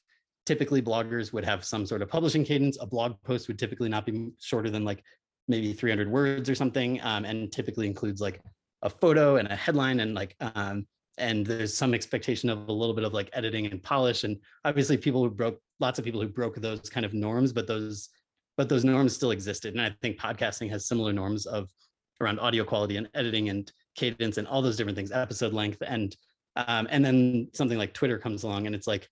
typically bloggers would have some sort of publishing cadence. A blog post would typically not be shorter than like maybe 300 words or something, um, and typically includes like a photo and a headline and like um, and there's some expectation of a little bit of like editing and polish. And obviously, people who broke lots of people who broke those kind of norms, but those but those norms still existed. And I think podcasting has similar norms of around audio quality and editing and cadence and all those different things, episode length and um, and then something like Twitter comes along and it's like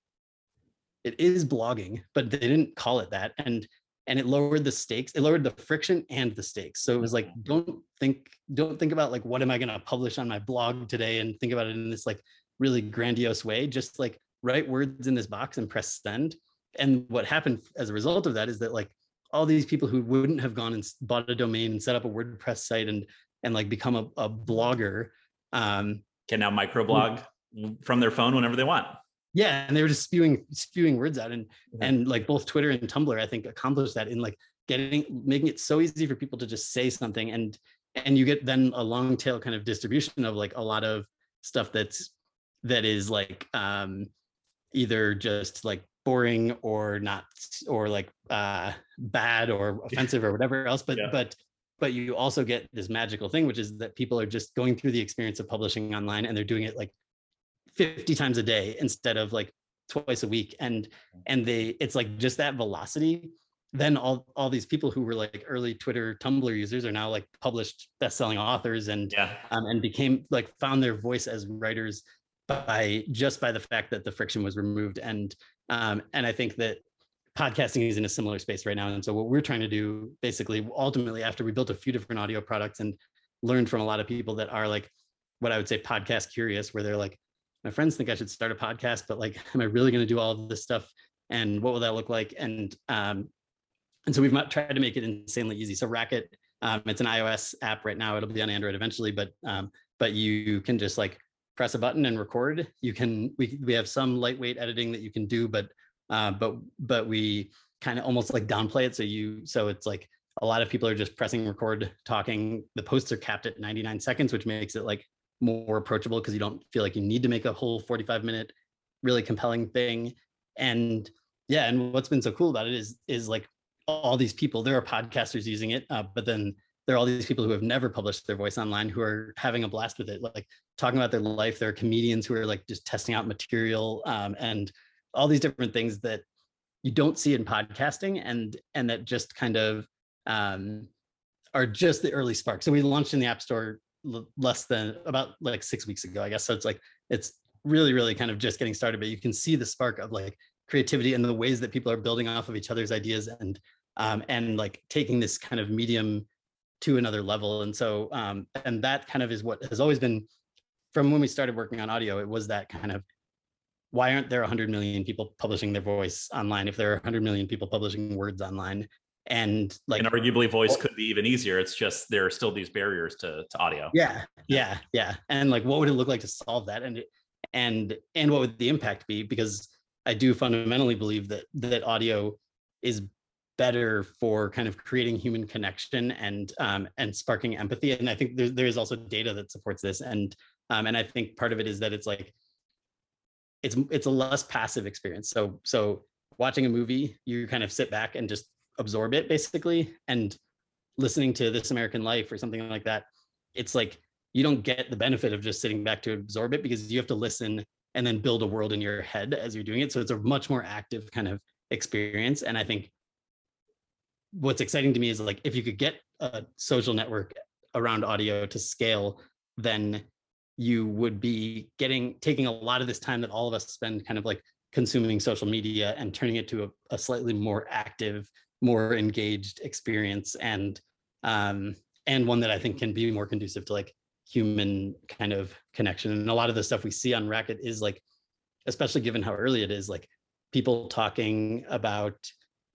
it is blogging, but they didn't call it that. And and it lowered the stakes, it lowered the friction and the stakes. So it was like, don't think, don't think about like what am I gonna publish on my blog today and think about it in this like really grandiose way. Just like write words in this box and press send. And what happened as a result of that is that like all these people who wouldn't have gone and bought a domain and set up a WordPress site and and like become a, a blogger um, can now microblog from their phone whenever they want yeah and they were just spewing spewing words out and and like both twitter and tumblr i think accomplished that in like getting making it so easy for people to just say something and and you get then a long tail kind of distribution of like a lot of stuff that's that is like um either just like boring or not or like uh bad or offensive or whatever else but yeah. but but you also get this magical thing which is that people are just going through the experience of publishing online and they're doing it like 50 times a day instead of like twice a week and and they it's like just that velocity. Then all all these people who were like early twitter tumblr users are now like published best-selling authors and yeah. um, and became like found their voice as writers by just by the fact that the friction was removed. And um and i think that podcasting is in a similar space right now. And so what we're trying to do basically ultimately after we built a few different audio products and learned from a lot of people that are like what i would say podcast curious where they're like my friends think I should start a podcast, but like, am I really going to do all of this stuff? And what will that look like? And um, and so we've tried to make it insanely easy. So Racket, um, it's an iOS app right now. It'll be on Android eventually, but um, but you can just like press a button and record. You can we we have some lightweight editing that you can do, but uh, but but we kind of almost like downplay it. So you so it's like a lot of people are just pressing record, talking. The posts are capped at 99 seconds, which makes it like more approachable because you don't feel like you need to make a whole 45 minute really compelling thing and yeah and what's been so cool about it is is like all these people there are podcasters using it uh, but then there are all these people who have never published their voice online who are having a blast with it, like talking about their life. There are comedians who are like just testing out material um, and all these different things that you don't see in podcasting and and that just kind of um, are just the early spark. So we launched in the App Store less than about like six weeks ago, I guess. So it's like it's really, really kind of just getting started, but you can see the spark of like creativity and the ways that people are building off of each other's ideas and um, and like taking this kind of medium to another level. And so um, and that kind of is what has always been from when we started working on audio. It was that kind of why aren't there 100 million people publishing their voice online if there are 100 million people publishing words online and like and arguably voice could be even easier. It's just there are still these barriers to, to audio. Yeah. yeah yeah. And like what would it look like to solve that? And and and what would the impact be? Because i do fundamentally believe that that audio is better for kind of creating human connection and um, and sparking empathy. And i think there, there is also data that supports this. And um, and i think part of it is that it's like it's it's a less passive experience. So so watching a movie you kind of sit back and just absorb it basically and listening to this american life or something like that it's like you don't get the benefit of just sitting back to absorb it because you have to listen and then build a world in your head as you're doing it. So it's a much more active kind of experience. And i think what's exciting to me is like if you could get a social network around audio to scale then you would be getting taking a lot of this time that all of us spend kind of like consuming social media and turning it to a, a slightly more active more engaged experience and um, and one that I think can be more conducive to like human kind of connection. And a lot of the stuff we see on Racket is like, especially given how early it is, like people talking about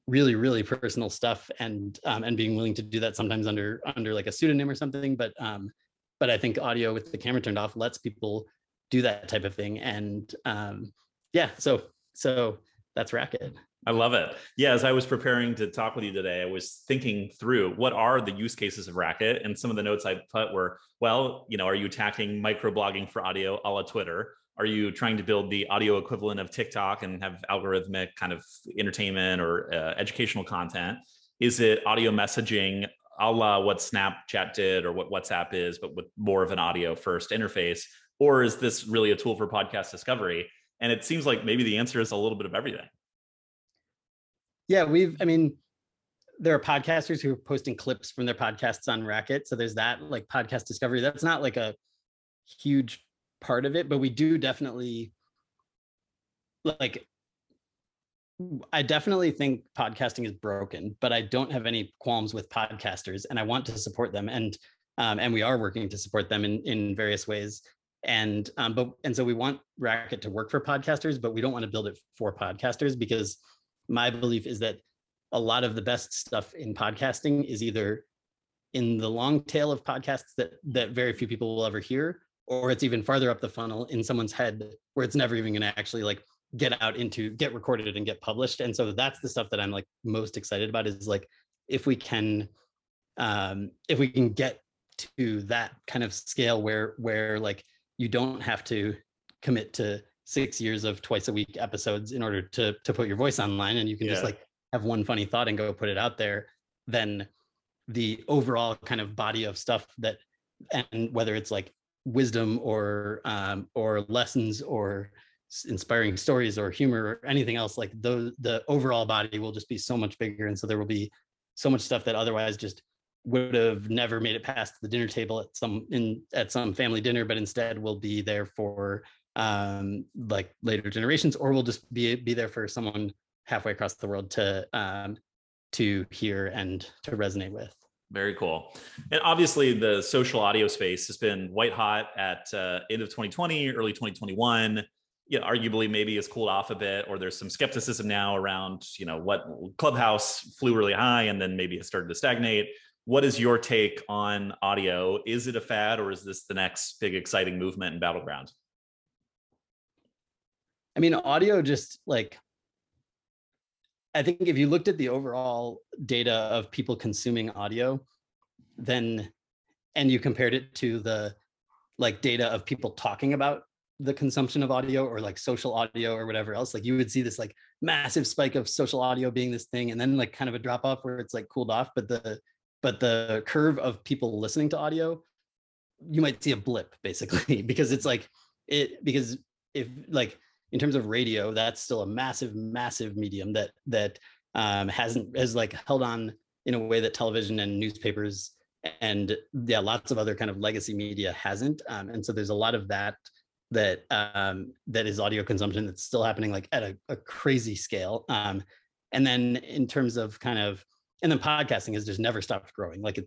really really personal stuff and um, and being willing to do that sometimes under under like a pseudonym or something. But um, but I think audio with the camera turned off lets people do that type of thing. And um, yeah, so so that's Racket. I love it. Yeah, as I was preparing to talk with you today, I was thinking through what are the use cases of Racket, and some of the notes I put were, well, you know, are you attacking microblogging for audio a la Twitter? Are you trying to build the audio equivalent of TikTok and have algorithmic kind of entertainment or uh, educational content? Is it audio messaging a la what Snapchat did or what WhatsApp is, but with more of an audio first interface? Or is this really a tool for podcast discovery? And it seems like maybe the answer is a little bit of everything. Yeah, we've, I mean, there are podcasters who are posting clips from their podcasts on Racket. So there's that like podcast discovery. That's not like a huge part of it, but we do definitely like I definitely think podcasting is broken, but I don't have any qualms with podcasters and I want to support them. And um, and we are working to support them in in various ways. And um, but and so we want Racket to work for podcasters, but we don't want to build it for podcasters because my belief is that a lot of the best stuff in podcasting is either in the long tail of podcasts that that very few people will ever hear or it's even farther up the funnel in someone's head where it's never even going to actually like get out into get recorded and get published. And so that's the stuff that i'm like most excited about is like if we can um if we can get to that kind of scale where where like you don't have to commit to six years of twice a week episodes in order to to put your voice online and you can yeah. just like have one funny thought and go put it out there then the overall kind of body of stuff that and whether it's like wisdom or um, or lessons or inspiring stories or humor or anything else like those the overall body will just be so much bigger and so there will be so much stuff that otherwise just would have never made it past the dinner table at some in at some family dinner but instead will be there for um, like later generations, or we'll just be be there for someone halfway across the world to um, to hear and to resonate with. Very cool. And obviously, the social audio space has been white hot at uh, end of 2020, early 2021. Yeah, arguably maybe it's cooled off a bit, or there's some skepticism now around, you know, what Clubhouse flew really high and then maybe has started to stagnate. What is your take on audio? Is it a fad, or is this the next big exciting movement in battleground? I mean, audio just like I think if you looked at the overall data of people consuming audio, then and you compared it to the like data of people talking about the consumption of audio or like social audio or whatever else, like you would see this like massive spike of social audio being this thing, and then like kind of a drop off where it's like cooled off. But the but the curve of people listening to audio, you might see a blip basically because it's like it because if like in terms of radio, that's still a massive, massive medium that that um, hasn't has like held on in a way that television and newspapers and yeah, lots of other kind of legacy media hasn't. Um, and so there's a lot of that that um, that is audio consumption that's still happening like at a, a crazy scale. Um, and then in terms of kind of and then podcasting has just never stopped growing. Like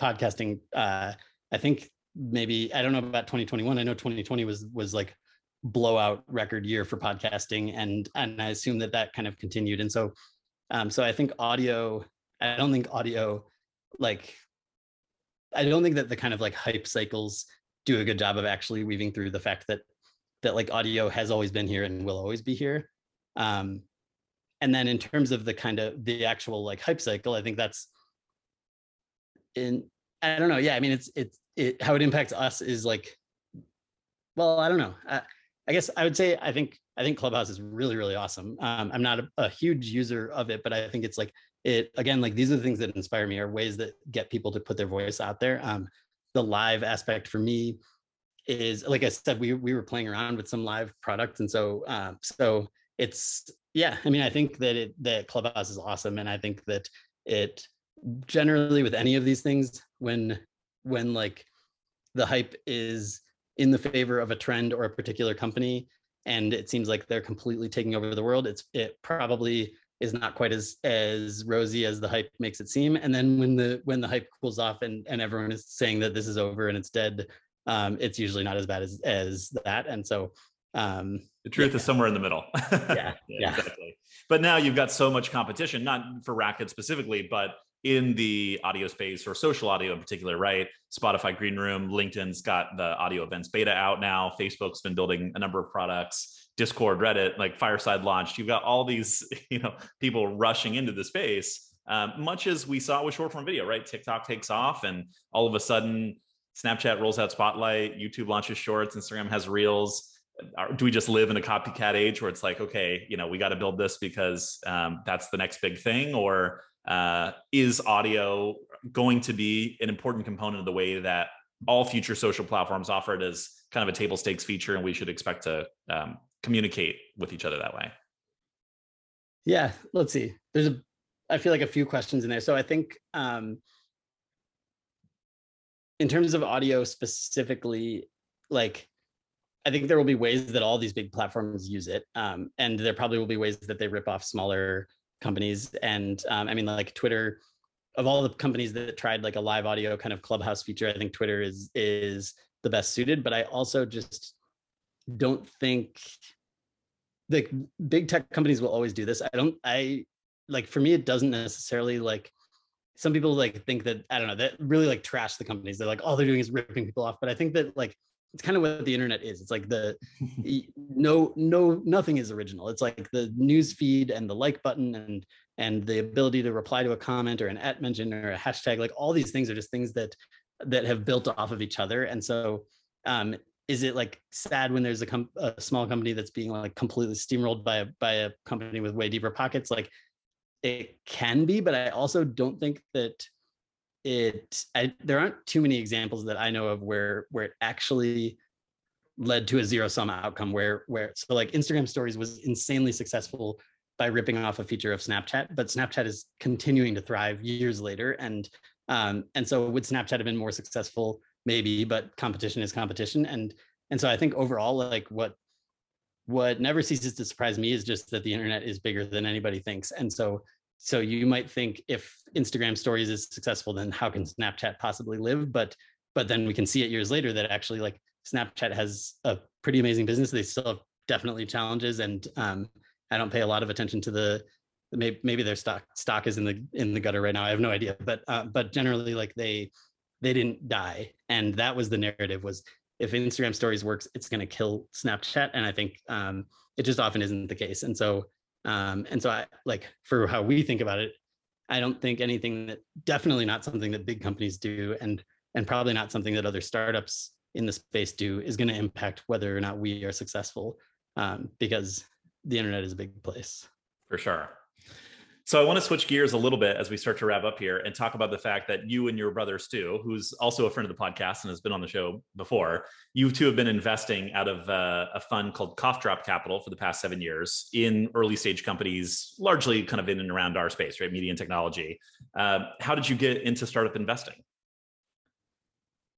podcasting, uh, I think maybe I don't know about 2021. I know 2020 was was like blowout record year for podcasting, and and I assume that that kind of continued. And so, um, so I think audio. I don't think audio, like, I don't think that the kind of like hype cycles do a good job of actually weaving through the fact that that like audio has always been here and will always be here. Um, and then in terms of the kind of the actual like hype cycle, I think that's in I don't know. Yeah, I mean it's it's it how it impacts us is like well, I don't know. I guess I would say I think I think Clubhouse is really really awesome. Um, I'm not a, a huge user of it, but I think it's like it again like these are the things that inspire me are ways that get people to put their voice out there. Um, the live aspect for me is like I said, we we were playing around with some live products, and so um, so it's yeah. I mean, I think that it that Clubhouse is awesome, and I think that it generally with any of these things when when like the hype is in the favor of a trend or a particular company and it seems like they're completely taking over the world. It's it probably is not quite as as rosy as the hype makes it seem. And then when the when the hype cools off and and everyone is saying that this is over and it's dead um it's usually not as bad as as that. And so um the truth yeah. is somewhere in the middle. Yeah, yeah, yeah. exactly. But now you've got so much competition not for racket specifically but in the audio space or social audio in particular, right? Spotify Green Room, LinkedIn's got the audio events beta out now. Facebook's been building a number of products. Discord, Reddit, like Fireside launched. You've got all these, you know, people rushing into the space. Um, much as we saw with short form video, right? TikTok takes off, and all of a sudden, Snapchat rolls out Spotlight, YouTube launches Shorts, Instagram has Reels. Do we just live in a copycat age where it's like, okay, you know, we got to build this because um, that's the next big thing, or uh, is audio going to be an important component of the way that all future social platforms offer it as kind of a table stakes feature and we should expect to um, communicate with each other that way? Yeah let's see. There's a i feel like a few questions in there. So i think um, in terms of audio specifically like i think there will be ways that all these big platforms use it um, and there probably will be ways that they rip off smaller companies. And um, I mean, like Twitter, of all the companies that tried like a live audio kind of clubhouse feature, I think Twitter is is the best suited. But I also just don't think the big tech companies will always do this. I don't. I like for me, it doesn't necessarily like. Some people like think that I don't know that really like trash the companies. They're like all they're doing is ripping people off. But I think that like it's kind of what the internet is. It's like the no no nothing is original. It's like the news feed and the like button and and the ability to reply to a comment or an at mention or a hashtag. Like all these things are just things that that have built off of each other. And so um, is it like sad when there's a, com- a small company that's being like completely steamrolled by a by a company with way deeper pockets? Like it can be, but I also don't think that it I, there aren't too many examples that I know of where where it actually led to a zero sum outcome where where so like Instagram stories was insanely successful by ripping off a feature of Snapchat, but Snapchat is continuing to thrive years later. And um, and so would Snapchat have been more successful? Maybe, but competition is competition. And and so I think overall, like what what never ceases to surprise me is just that the internet is bigger than anybody thinks. And so so you might think if instagram stories is successful then how can snapchat possibly live? But but then we can see it years later that actually like snapchat has a pretty amazing business. They still have definitely challenges and um, i don't pay a lot of attention to the maybe, maybe their stock stock is in the in the gutter right now. I have no idea. But uh, but generally like they they didn't die. And that was the narrative was if instagram stories works it's going to kill snapchat. And i think um, it just often isn't the case. And so um, and so I like for how we think about it, I don't think anything that definitely not something that big companies do and and probably not something that other startups in the space do is going to impact whether or not we are successful um, because the internet is a big place. For sure. So I want to switch gears a little bit as we start to wrap up here and talk about the fact that you and your brother Stu, who's also a friend of the podcast and has been on the show before, you two have been investing out of uh, a fund called Cough Drop Capital for the past seven years in early stage companies, largely kind of in and around our space, right? Media and technology. Uh, how did you get into startup investing?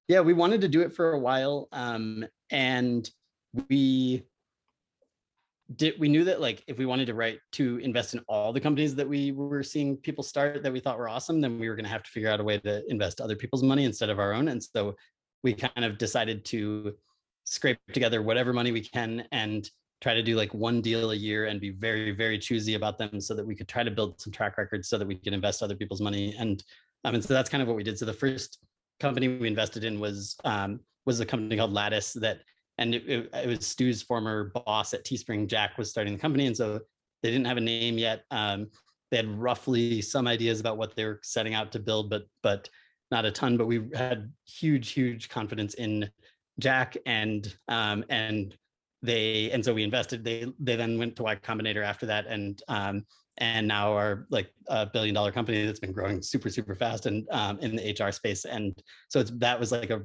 Yeah, we wanted to do it for a while, um, and we did we knew that like if we wanted to write to invest in all the companies that we were seeing people start that we thought were awesome then we were going to have to figure out a way to invest other people's money instead of our own and so we kind of decided to scrape together whatever money we can and try to do like one deal a year and be very very choosy about them so that we could try to build some track records so that we could invest other people's money and um, and so that's kind of what we did. So the first company we invested in was um, was a company called lattice that and it, it, it, was Stu's former boss at Teespring. Jack was starting the company, and so they didn't have a name yet. Um, they had roughly some ideas about what they were setting out to build, but but not a ton. But we had huge, huge confidence in Jack, and um, and they and so we invested. They they then went to Y Combinator after that, and um, and now are like a billion dollar company that's been growing super super fast and um, in the HR space. And so it's that was like a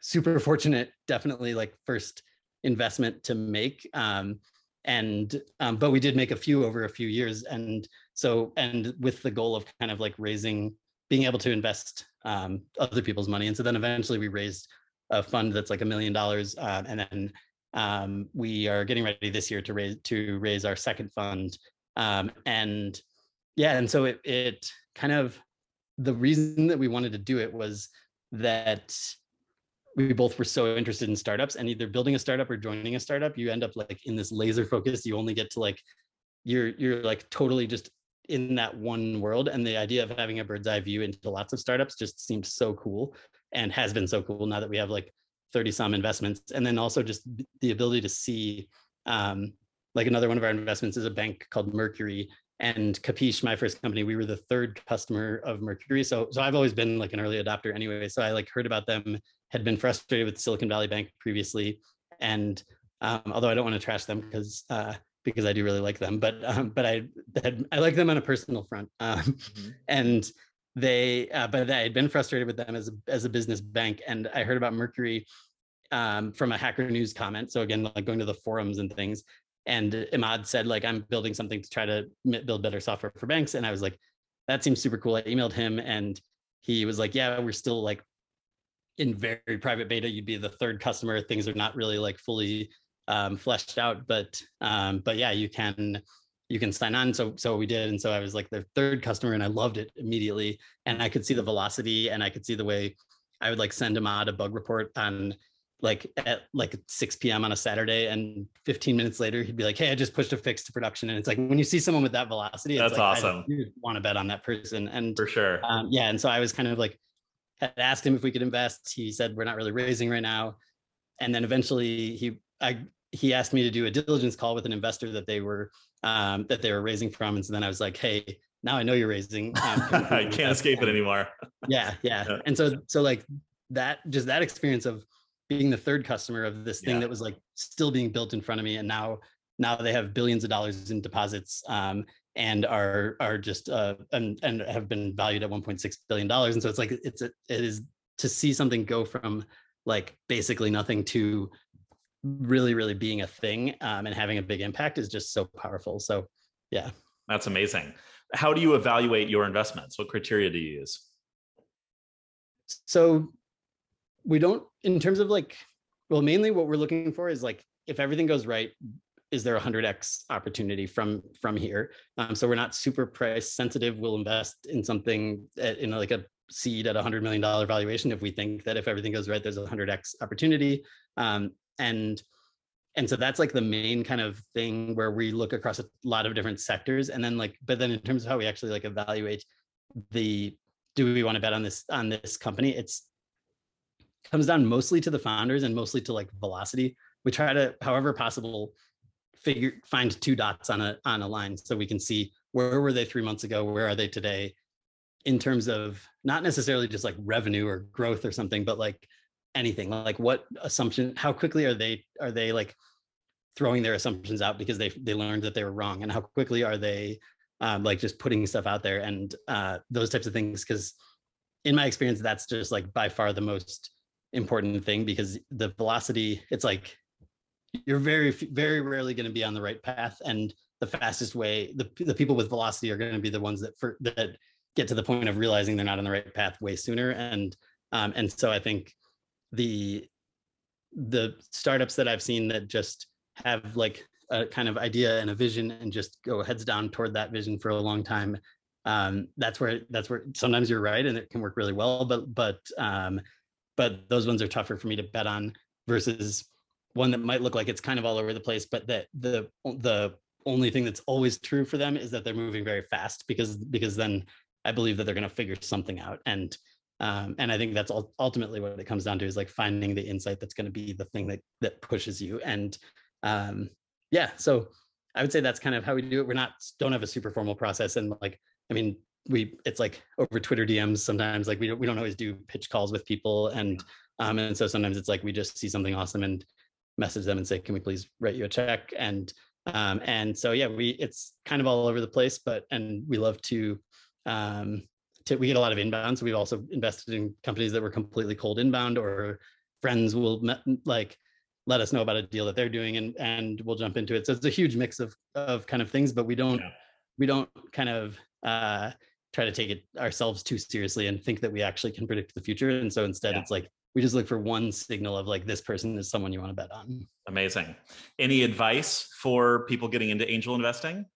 super fortunate, definitely like first investment to make. Um, and um, but we did make a few over a few years, and so and with the goal of kind of like raising, being able to invest um, other people's money, and so then eventually we raised a fund that's like a million dollars, uh, and then um, we are getting ready this year to raise to raise our second fund, um, and yeah, and so it it kind of the reason that we wanted to do it was that we both were so interested in startups and either building a startup or joining a startup you end up like in this laser focus you only get to like you're you're like totally just in that one world and the idea of having a bird's eye view into lots of startups just seemed so cool and has been so cool now that we have like 30 some investments and then also just the ability to see um, like another one of our investments is a bank called mercury and Capiche, my first company, we were the third customer of Mercury. So, so I've always been like an early adopter anyway. So I like heard about them had been frustrated with Silicon Valley Bank previously, and um, although I don't want to trash them because uh, because I do really like them, but um, but I had, I like them on a personal front, um, mm-hmm. and they uh, but I had been frustrated with them as a as a business bank, and I heard about Mercury um, from a Hacker News comment. So again, like going to the forums and things, and Immad said like I'm building something to try to build better software for banks, and I was like, that seems super cool. I emailed him, and he was like, yeah, we're still like in very private beta, you'd be the third customer. Things are not really like fully um, fleshed out, but um, but yeah, you can you can sign on. So so we did, and so I was like the third customer, and I loved it immediately. And I could see the velocity, and I could see the way I would like send him out a bug report on like at like 6 p.m. on a Saturday, and 15 minutes later he'd be like, "Hey, I just pushed a fix to production." And it's like when you see someone with that velocity, that's like, awesome. You want to bet on that person, and for sure, um, yeah. And so I was kind of like had asked him if we could invest. He said we're not really raising right now. And then eventually he I he asked me to do a diligence call with an investor that they were um, that they were raising from. And so then I was like, hey, now I know you're raising. Um, I can't escape it anymore. yeah, yeah, yeah. And so so like that just that experience of being the third customer of this thing yeah. that was like still being built in front of me and now now they have billions of dollars in deposits um, and are are just uh, and and have been valued at 1.6 billion dollars. And so it's like it's a, it is to see something go from like basically nothing to really really being a thing um, and having a big impact is just so powerful. So yeah, that's amazing. How do you evaluate your investments? What criteria do you use? So we don't in terms of like well mainly what we're looking for is like if everything goes right is there a 100x opportunity from from here? Um, so we're not super price sensitive. We'll invest in something at, in like a seed at a $100 million valuation if we think that if everything goes right there's a 100x opportunity. Um, and and so that's like the main kind of thing where we look across a lot of different sectors and then like but then in terms of how we actually like evaluate the do we want to bet on this on this company? It's comes down mostly to the founders and mostly to like velocity. We try to however possible figure find two dots on a on a line so we can see where were they three months ago where are they today in terms of not necessarily just like revenue or growth or something but like anything like what assumption how quickly are they are they like throwing their assumptions out because they they learned that they were wrong and how quickly are they um, like just putting stuff out there and uh, those types of things. Because in my experience, that's just like by far the most important thing because the velocity, it's like you're very very rarely going to be on the right path and the fastest way the, the people with velocity are going to be the ones that for, that get to the point of realizing they're not on the right path way sooner and um, and so i think the the startups that i've seen that just have like a kind of idea and a vision and just go heads down toward that vision for a long time um, that's where that's where sometimes you're right and it can work really well but but um, but those ones are tougher for me to bet on versus one that might look like it's kind of all over the place but that the the only thing that's always true for them is that they're moving very fast because because then I believe that they're going to figure something out. And um, and I think that's ultimately what it comes down to is like finding the insight that's going to be the thing that that pushes you. And um, yeah so I would say that's kind of how we do it. We're not don't have a super formal process. And like I mean we it's like over Twitter DMs sometimes like we don't we don't always do pitch calls with people. And um, and so sometimes it's like we just see something awesome and message them and say can we please write you a check and um, and so yeah we it's kind of all over the place but and we love to um, to, we get a lot of inbound so we've also invested in companies that were completely cold inbound or friends will like let us know about a deal that they're doing and and we'll jump into it so it's a huge mix of of kind of things but we don't yeah. we don't kind of uh try to take it ourselves too seriously and think that we actually can predict the future and so instead yeah. it's like we just look for one signal of like this person is someone you want to bet on. Amazing. Any advice for people getting into angel investing?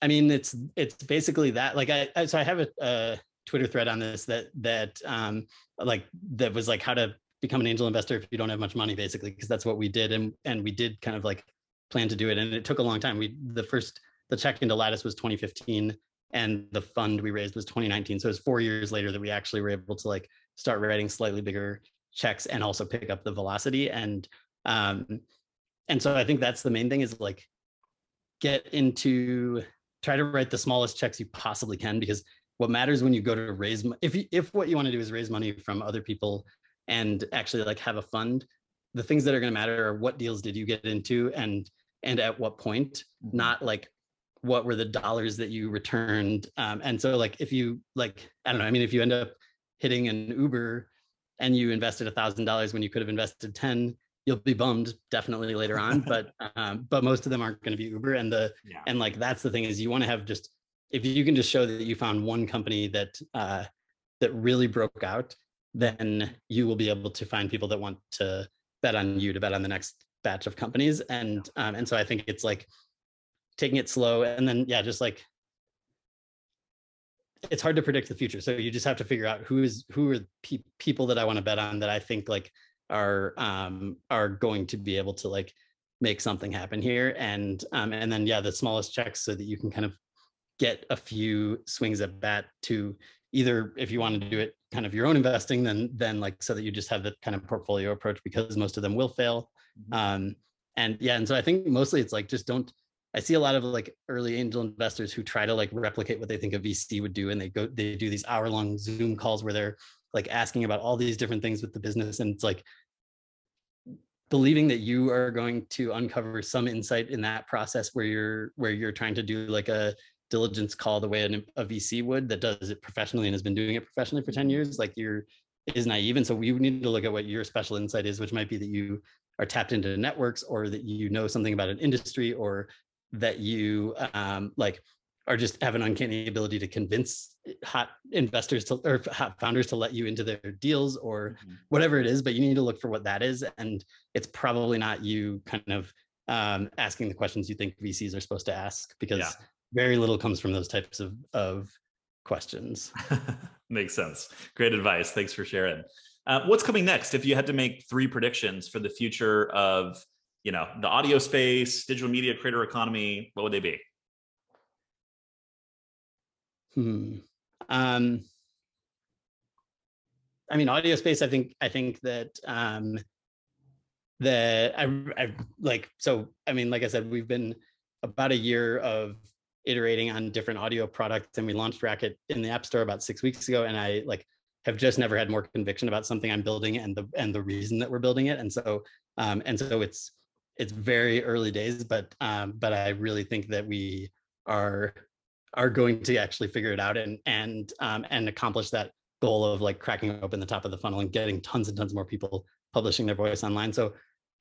I mean, it's it's basically that. Like I, I so I have a, a, Twitter thread on this that that um like that was like how to become an angel investor if you don't have much money, basically, because that's what we did, and and we did kind of like plan to do it, and it took a long time. We the first the check into Lattice was 2015 and the fund we raised was 2019 so it was four years later that we actually were able to like start writing slightly bigger checks and also pick up the velocity and um and so i think that's the main thing is like get into try to write the smallest checks you possibly can because what matters when you go to raise if you, if what you want to do is raise money from other people and actually like have a fund the things that are going to matter are what deals did you get into and and at what point mm-hmm. not like what were the dollars that you returned um, and so like if you like i don't know i mean if you end up hitting an Uber and you invested a thousand dollars when you could have invested 10, you'll be bummed definitely later on. but um, but most of them aren't going to be Uber. And the yeah. and like that's the thing is you want to have just if you can just show that you found one company that uh, that really broke out, then you will be able to find people that want to bet on you to bet on the next batch of companies. And um, and so I think it's like taking it slow and then yeah, just like it's hard to predict the future. So you just have to figure out who is who are pe- people that I want to bet on that I think like are um are going to be able to like make something happen here and um and then yeah the smallest checks so that you can kind of get a few swings at bat to either if you want to do it kind of your own investing then then like so that you just have the kind of portfolio approach because most of them will fail mm-hmm. um and yeah and so i think mostly it's like just don't I see a lot of like early angel investors who try to like replicate what they think a VC would do, and they go they do these hour long Zoom calls where they're like asking about all these different things with the business, and it's like believing that you are going to uncover some insight in that process where you're where you're trying to do like a diligence call the way a VC would that does it professionally and has been doing it professionally for 10 years like you're is naive and so we need to look at what your special insight is which might be that you are tapped into networks or that you know something about an industry or that you um, like are just have an uncanny ability to convince hot investors to or hot founders to let you into their deals or mm-hmm. whatever it is but you need to look for what that is and it's probably not you kind of um, asking the questions you think vcs are supposed to ask because yeah. very little comes from those types of of questions. Makes sense. Great advice. Thanks for sharing. Uh, what's coming next? If you had to make three predictions for the future of you know the audio space digital media creator economy what would they be hmm. um i mean audio space i think i think that um the I, I like so i mean like i said we've been about a year of iterating on different audio products and we launched racket in the app store about six weeks ago and i like have just never had more conviction about something i'm building and the and the reason that we're building it and so um and so it's it's very early days, but um, but I really think that we are are going to actually figure it out and and um, and accomplish that goal of like cracking open the top of the funnel and getting tons and tons more people publishing their voice online. So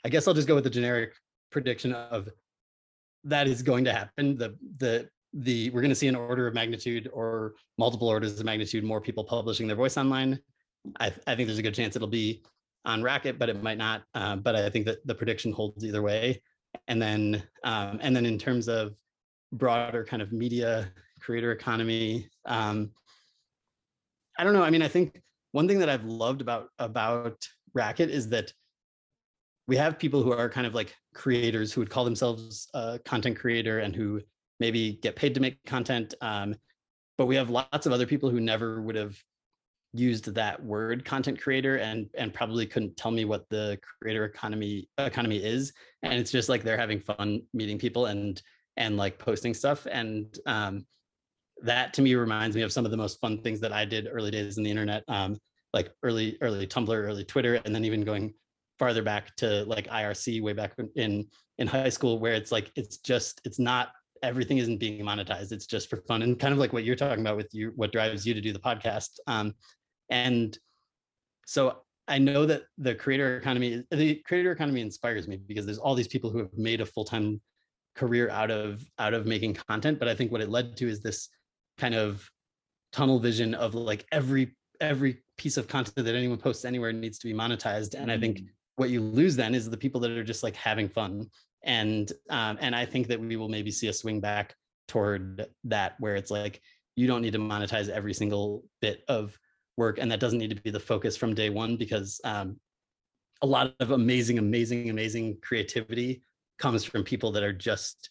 I guess I'll just go with the generic prediction of that is going to happen. The the the we're going to see an order of magnitude or multiple orders of magnitude more people publishing their voice online. I, I think there's a good chance it'll be on Racket, but it might not. Uh, but I think that the prediction holds either way. And then um, and then in terms of broader kind of media creator economy, um, I don't know. I mean, I think one thing that I've loved about about Racket is that we have people who are kind of like creators who would call themselves a content creator and who maybe get paid to make content. Um, but we have lots of other people who never would have used that word content creator and and probably couldn't tell me what the creator economy economy is. And it's just like they're having fun meeting people and and like posting stuff. And um that to me reminds me of some of the most fun things that I did early days in the internet um like early early Tumblr early Twitter and then even going farther back to like IRC way back in in high school where it's like it's just it's not everything isn't being monetized. It's just for fun. And kind of like what you're talking about with you what drives you to do the podcast um and so I know that the creator economy, the creator economy inspires me because there's all these people who have made a full-time career out of out of making content. But I think what it led to is this kind of tunnel vision of like every every piece of content that anyone posts anywhere needs to be monetized. And I think mm. what you lose then is the people that are just like having fun. And um, and I think that we will maybe see a swing back toward that where it's like you don't need to monetize every single bit of work and that doesn't need to be the focus from day one because um, a lot of amazing amazing amazing creativity comes from people that are just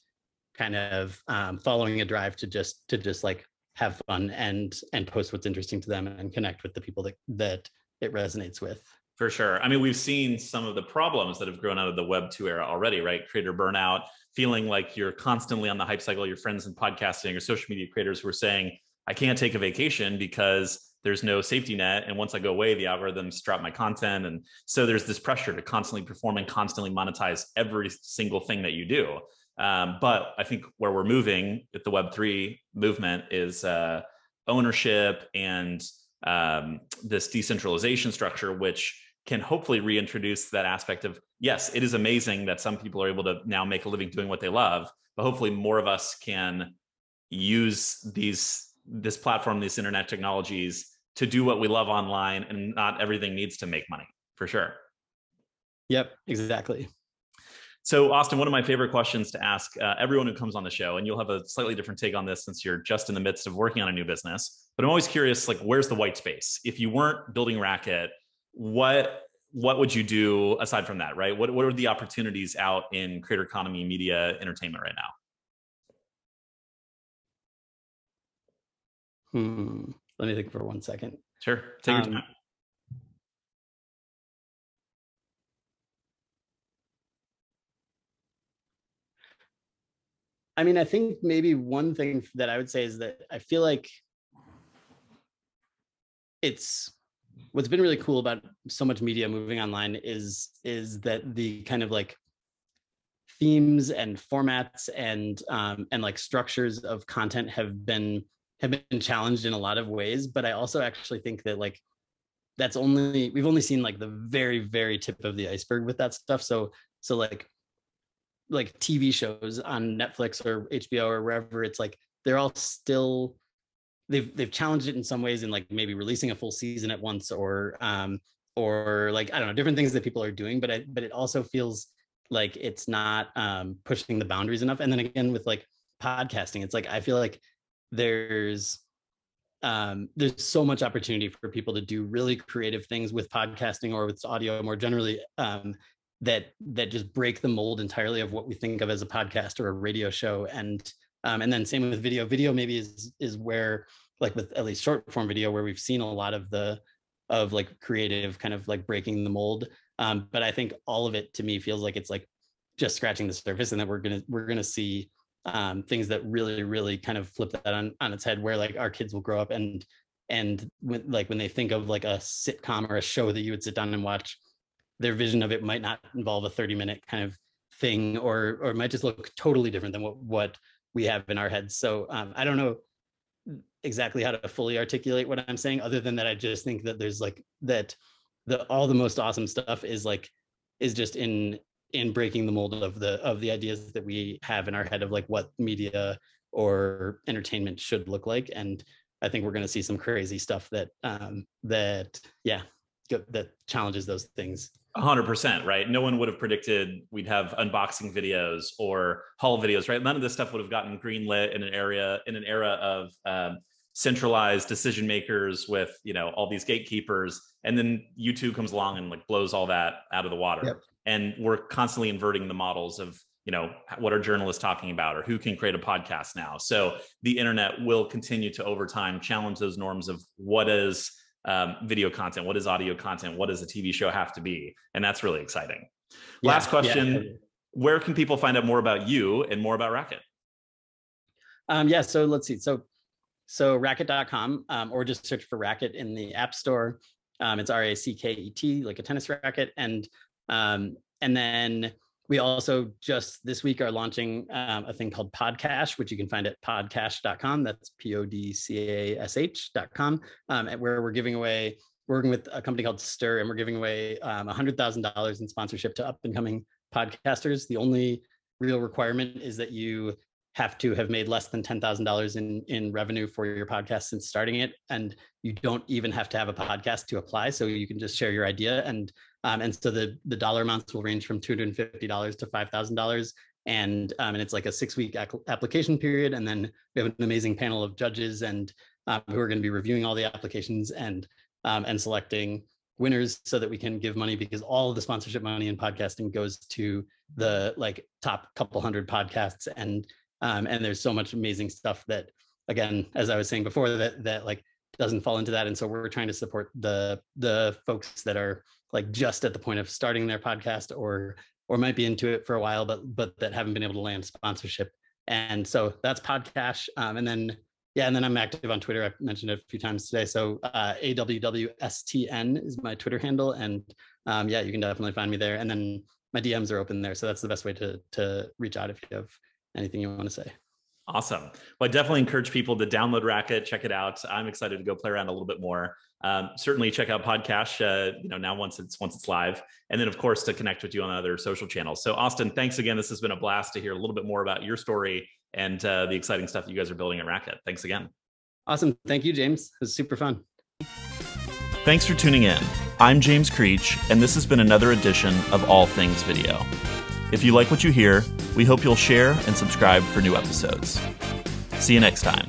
kind of um, following a drive to just to just like have fun and and post what's interesting to them and connect with the people that that it resonates with. For sure. I mean we've seen some of the problems that have grown out of the web 2 era already right? Creator burnout feeling like you're constantly on the hype cycle your friends in podcasting or social media creators who are saying i can't take a vacation because there's no safety net. And once i go away the algorithms drop my content. And so there's this pressure to constantly perform and constantly monetize every single thing that you do. Um, but i think where we're moving with the web3 movement is uh, ownership and um, this decentralization structure which can hopefully reintroduce that aspect of yes it is amazing that some people are able to now make a living doing what they love but hopefully more of us can use these this platform, these internet technologies to do what we love online, and not everything needs to make money for sure. Yep, exactly. So, Austin, one of my favorite questions to ask uh, everyone who comes on the show, and you'll have a slightly different take on this since you're just in the midst of working on a new business. But I'm always curious, like, where's the white space? If you weren't building Racket, what what would you do aside from that? Right? What what are the opportunities out in creator economy, media, entertainment right now? Hmm. Let me think for one second. Sure. Take your um, time. I mean, I think maybe one thing that I would say is that I feel like it's what's been really cool about so much media moving online is is that the kind of like themes and formats and um, and like structures of content have been have been challenged in a lot of ways but i also actually think that like that's only we've only seen like the very very tip of the iceberg with that stuff. So so like like tv shows on netflix or hbo or wherever it's like they're all still they've they've challenged it in some ways in like maybe releasing a full season at once or um or like i don't know different things that people are doing but i but it also feels like it's not um pushing the boundaries enough. And then again with like podcasting it's like i feel like there's um, there's so much opportunity for people to do really creative things with podcasting or with audio more generally um, that that just break the mold entirely of what we think of as a podcast or a radio show. And um, and then same with video. Video maybe is is where like with at least short form video where we've seen a lot of the of like creative kind of like breaking the mold. Um, but i think all of it to me feels like it's like just scratching the surface and that we're gonna we're gonna see um, things that really really kind of flip that on, on its head where like our kids will grow up and and when, like when they think of like a sitcom or a show that you would sit down and watch their vision of it might not involve a 30 minute kind of thing or or might just look totally different than what what we have in our heads. So um, i don't know exactly how to fully articulate what i'm saying other than that i just think that there's like that the all the most awesome stuff is like is just in in breaking the mold of the of the ideas that we have in our head of like what media or entertainment should look like. And i think we're going to see some crazy stuff that um that yeah that challenges those things. 100% right? No one would have predicted we'd have unboxing videos or haul videos right? None of this stuff would have gotten greenlit in an area in an era of um, centralized decision makers with you know all these gatekeepers. And then youtube comes along and like blows all that out of the water. Yep. And we're constantly inverting the models of you know what are journalists talking about or who can create a podcast now. So the internet will continue to over time challenge those norms of what is um, video content what is audio content what does a tv show have to be? And that's really exciting. Yeah, last question. yeah. where can people find out more about you and more about racket? Um, yeah so let's see. So so racket.com um, or just search for racket in the app store. Um, it's r-a-c-k-e-t like a tennis racket. And um, and then we also just this week are launching um, a thing called Podcash, which you can find at podcash.com. That's P O D C A S H.com, um, where we're giving away, working with a company called Stir, and we're giving away um, $100,000 in sponsorship to up and coming podcasters. The only real requirement is that you have to have made less than $10,000 in, in revenue for your podcast since starting it. And you don't even have to have a podcast to apply. So you can just share your idea. And, um, and so the, the dollar amounts will range from $250 to $5,000. And, um, and it's like a six week ac- application period. And then we have an amazing panel of judges and um, who are going to be reviewing all the applications and, um, and selecting winners so that we can give money because all of the sponsorship money in podcasting goes to the like top couple hundred podcasts and um, and there's so much amazing stuff that again as i was saying before that that like doesn't fall into that and so we're trying to support the the folks that are like just at the point of starting their podcast or or might be into it for a while but but that haven't been able to land sponsorship. And so that's Podcash um, and then yeah and then i'm active on twitter. I've mentioned it a few times today. So uh, awwstn is my twitter handle and um, yeah you can definitely find me there. And then my dms are open there so that's the best way to to reach out if you have anything you want to say? Awesome. Well, I definitely encourage people to download Racket, check it out. I'm excited to go play around a little bit more. Um, certainly check out Podcash. Uh, you know, now once it's once it's live, and then of course to connect with you on other social channels. So, Austin, thanks again. This has been a blast to hear a little bit more about your story and uh, the exciting stuff that you guys are building at Racket. Thanks again. Awesome. Thank you, James. It was super fun. Thanks for tuning in. I'm James Creech, and this has been another edition of All Things Video. If you like what you hear, we hope you'll share and subscribe for new episodes. See you next time.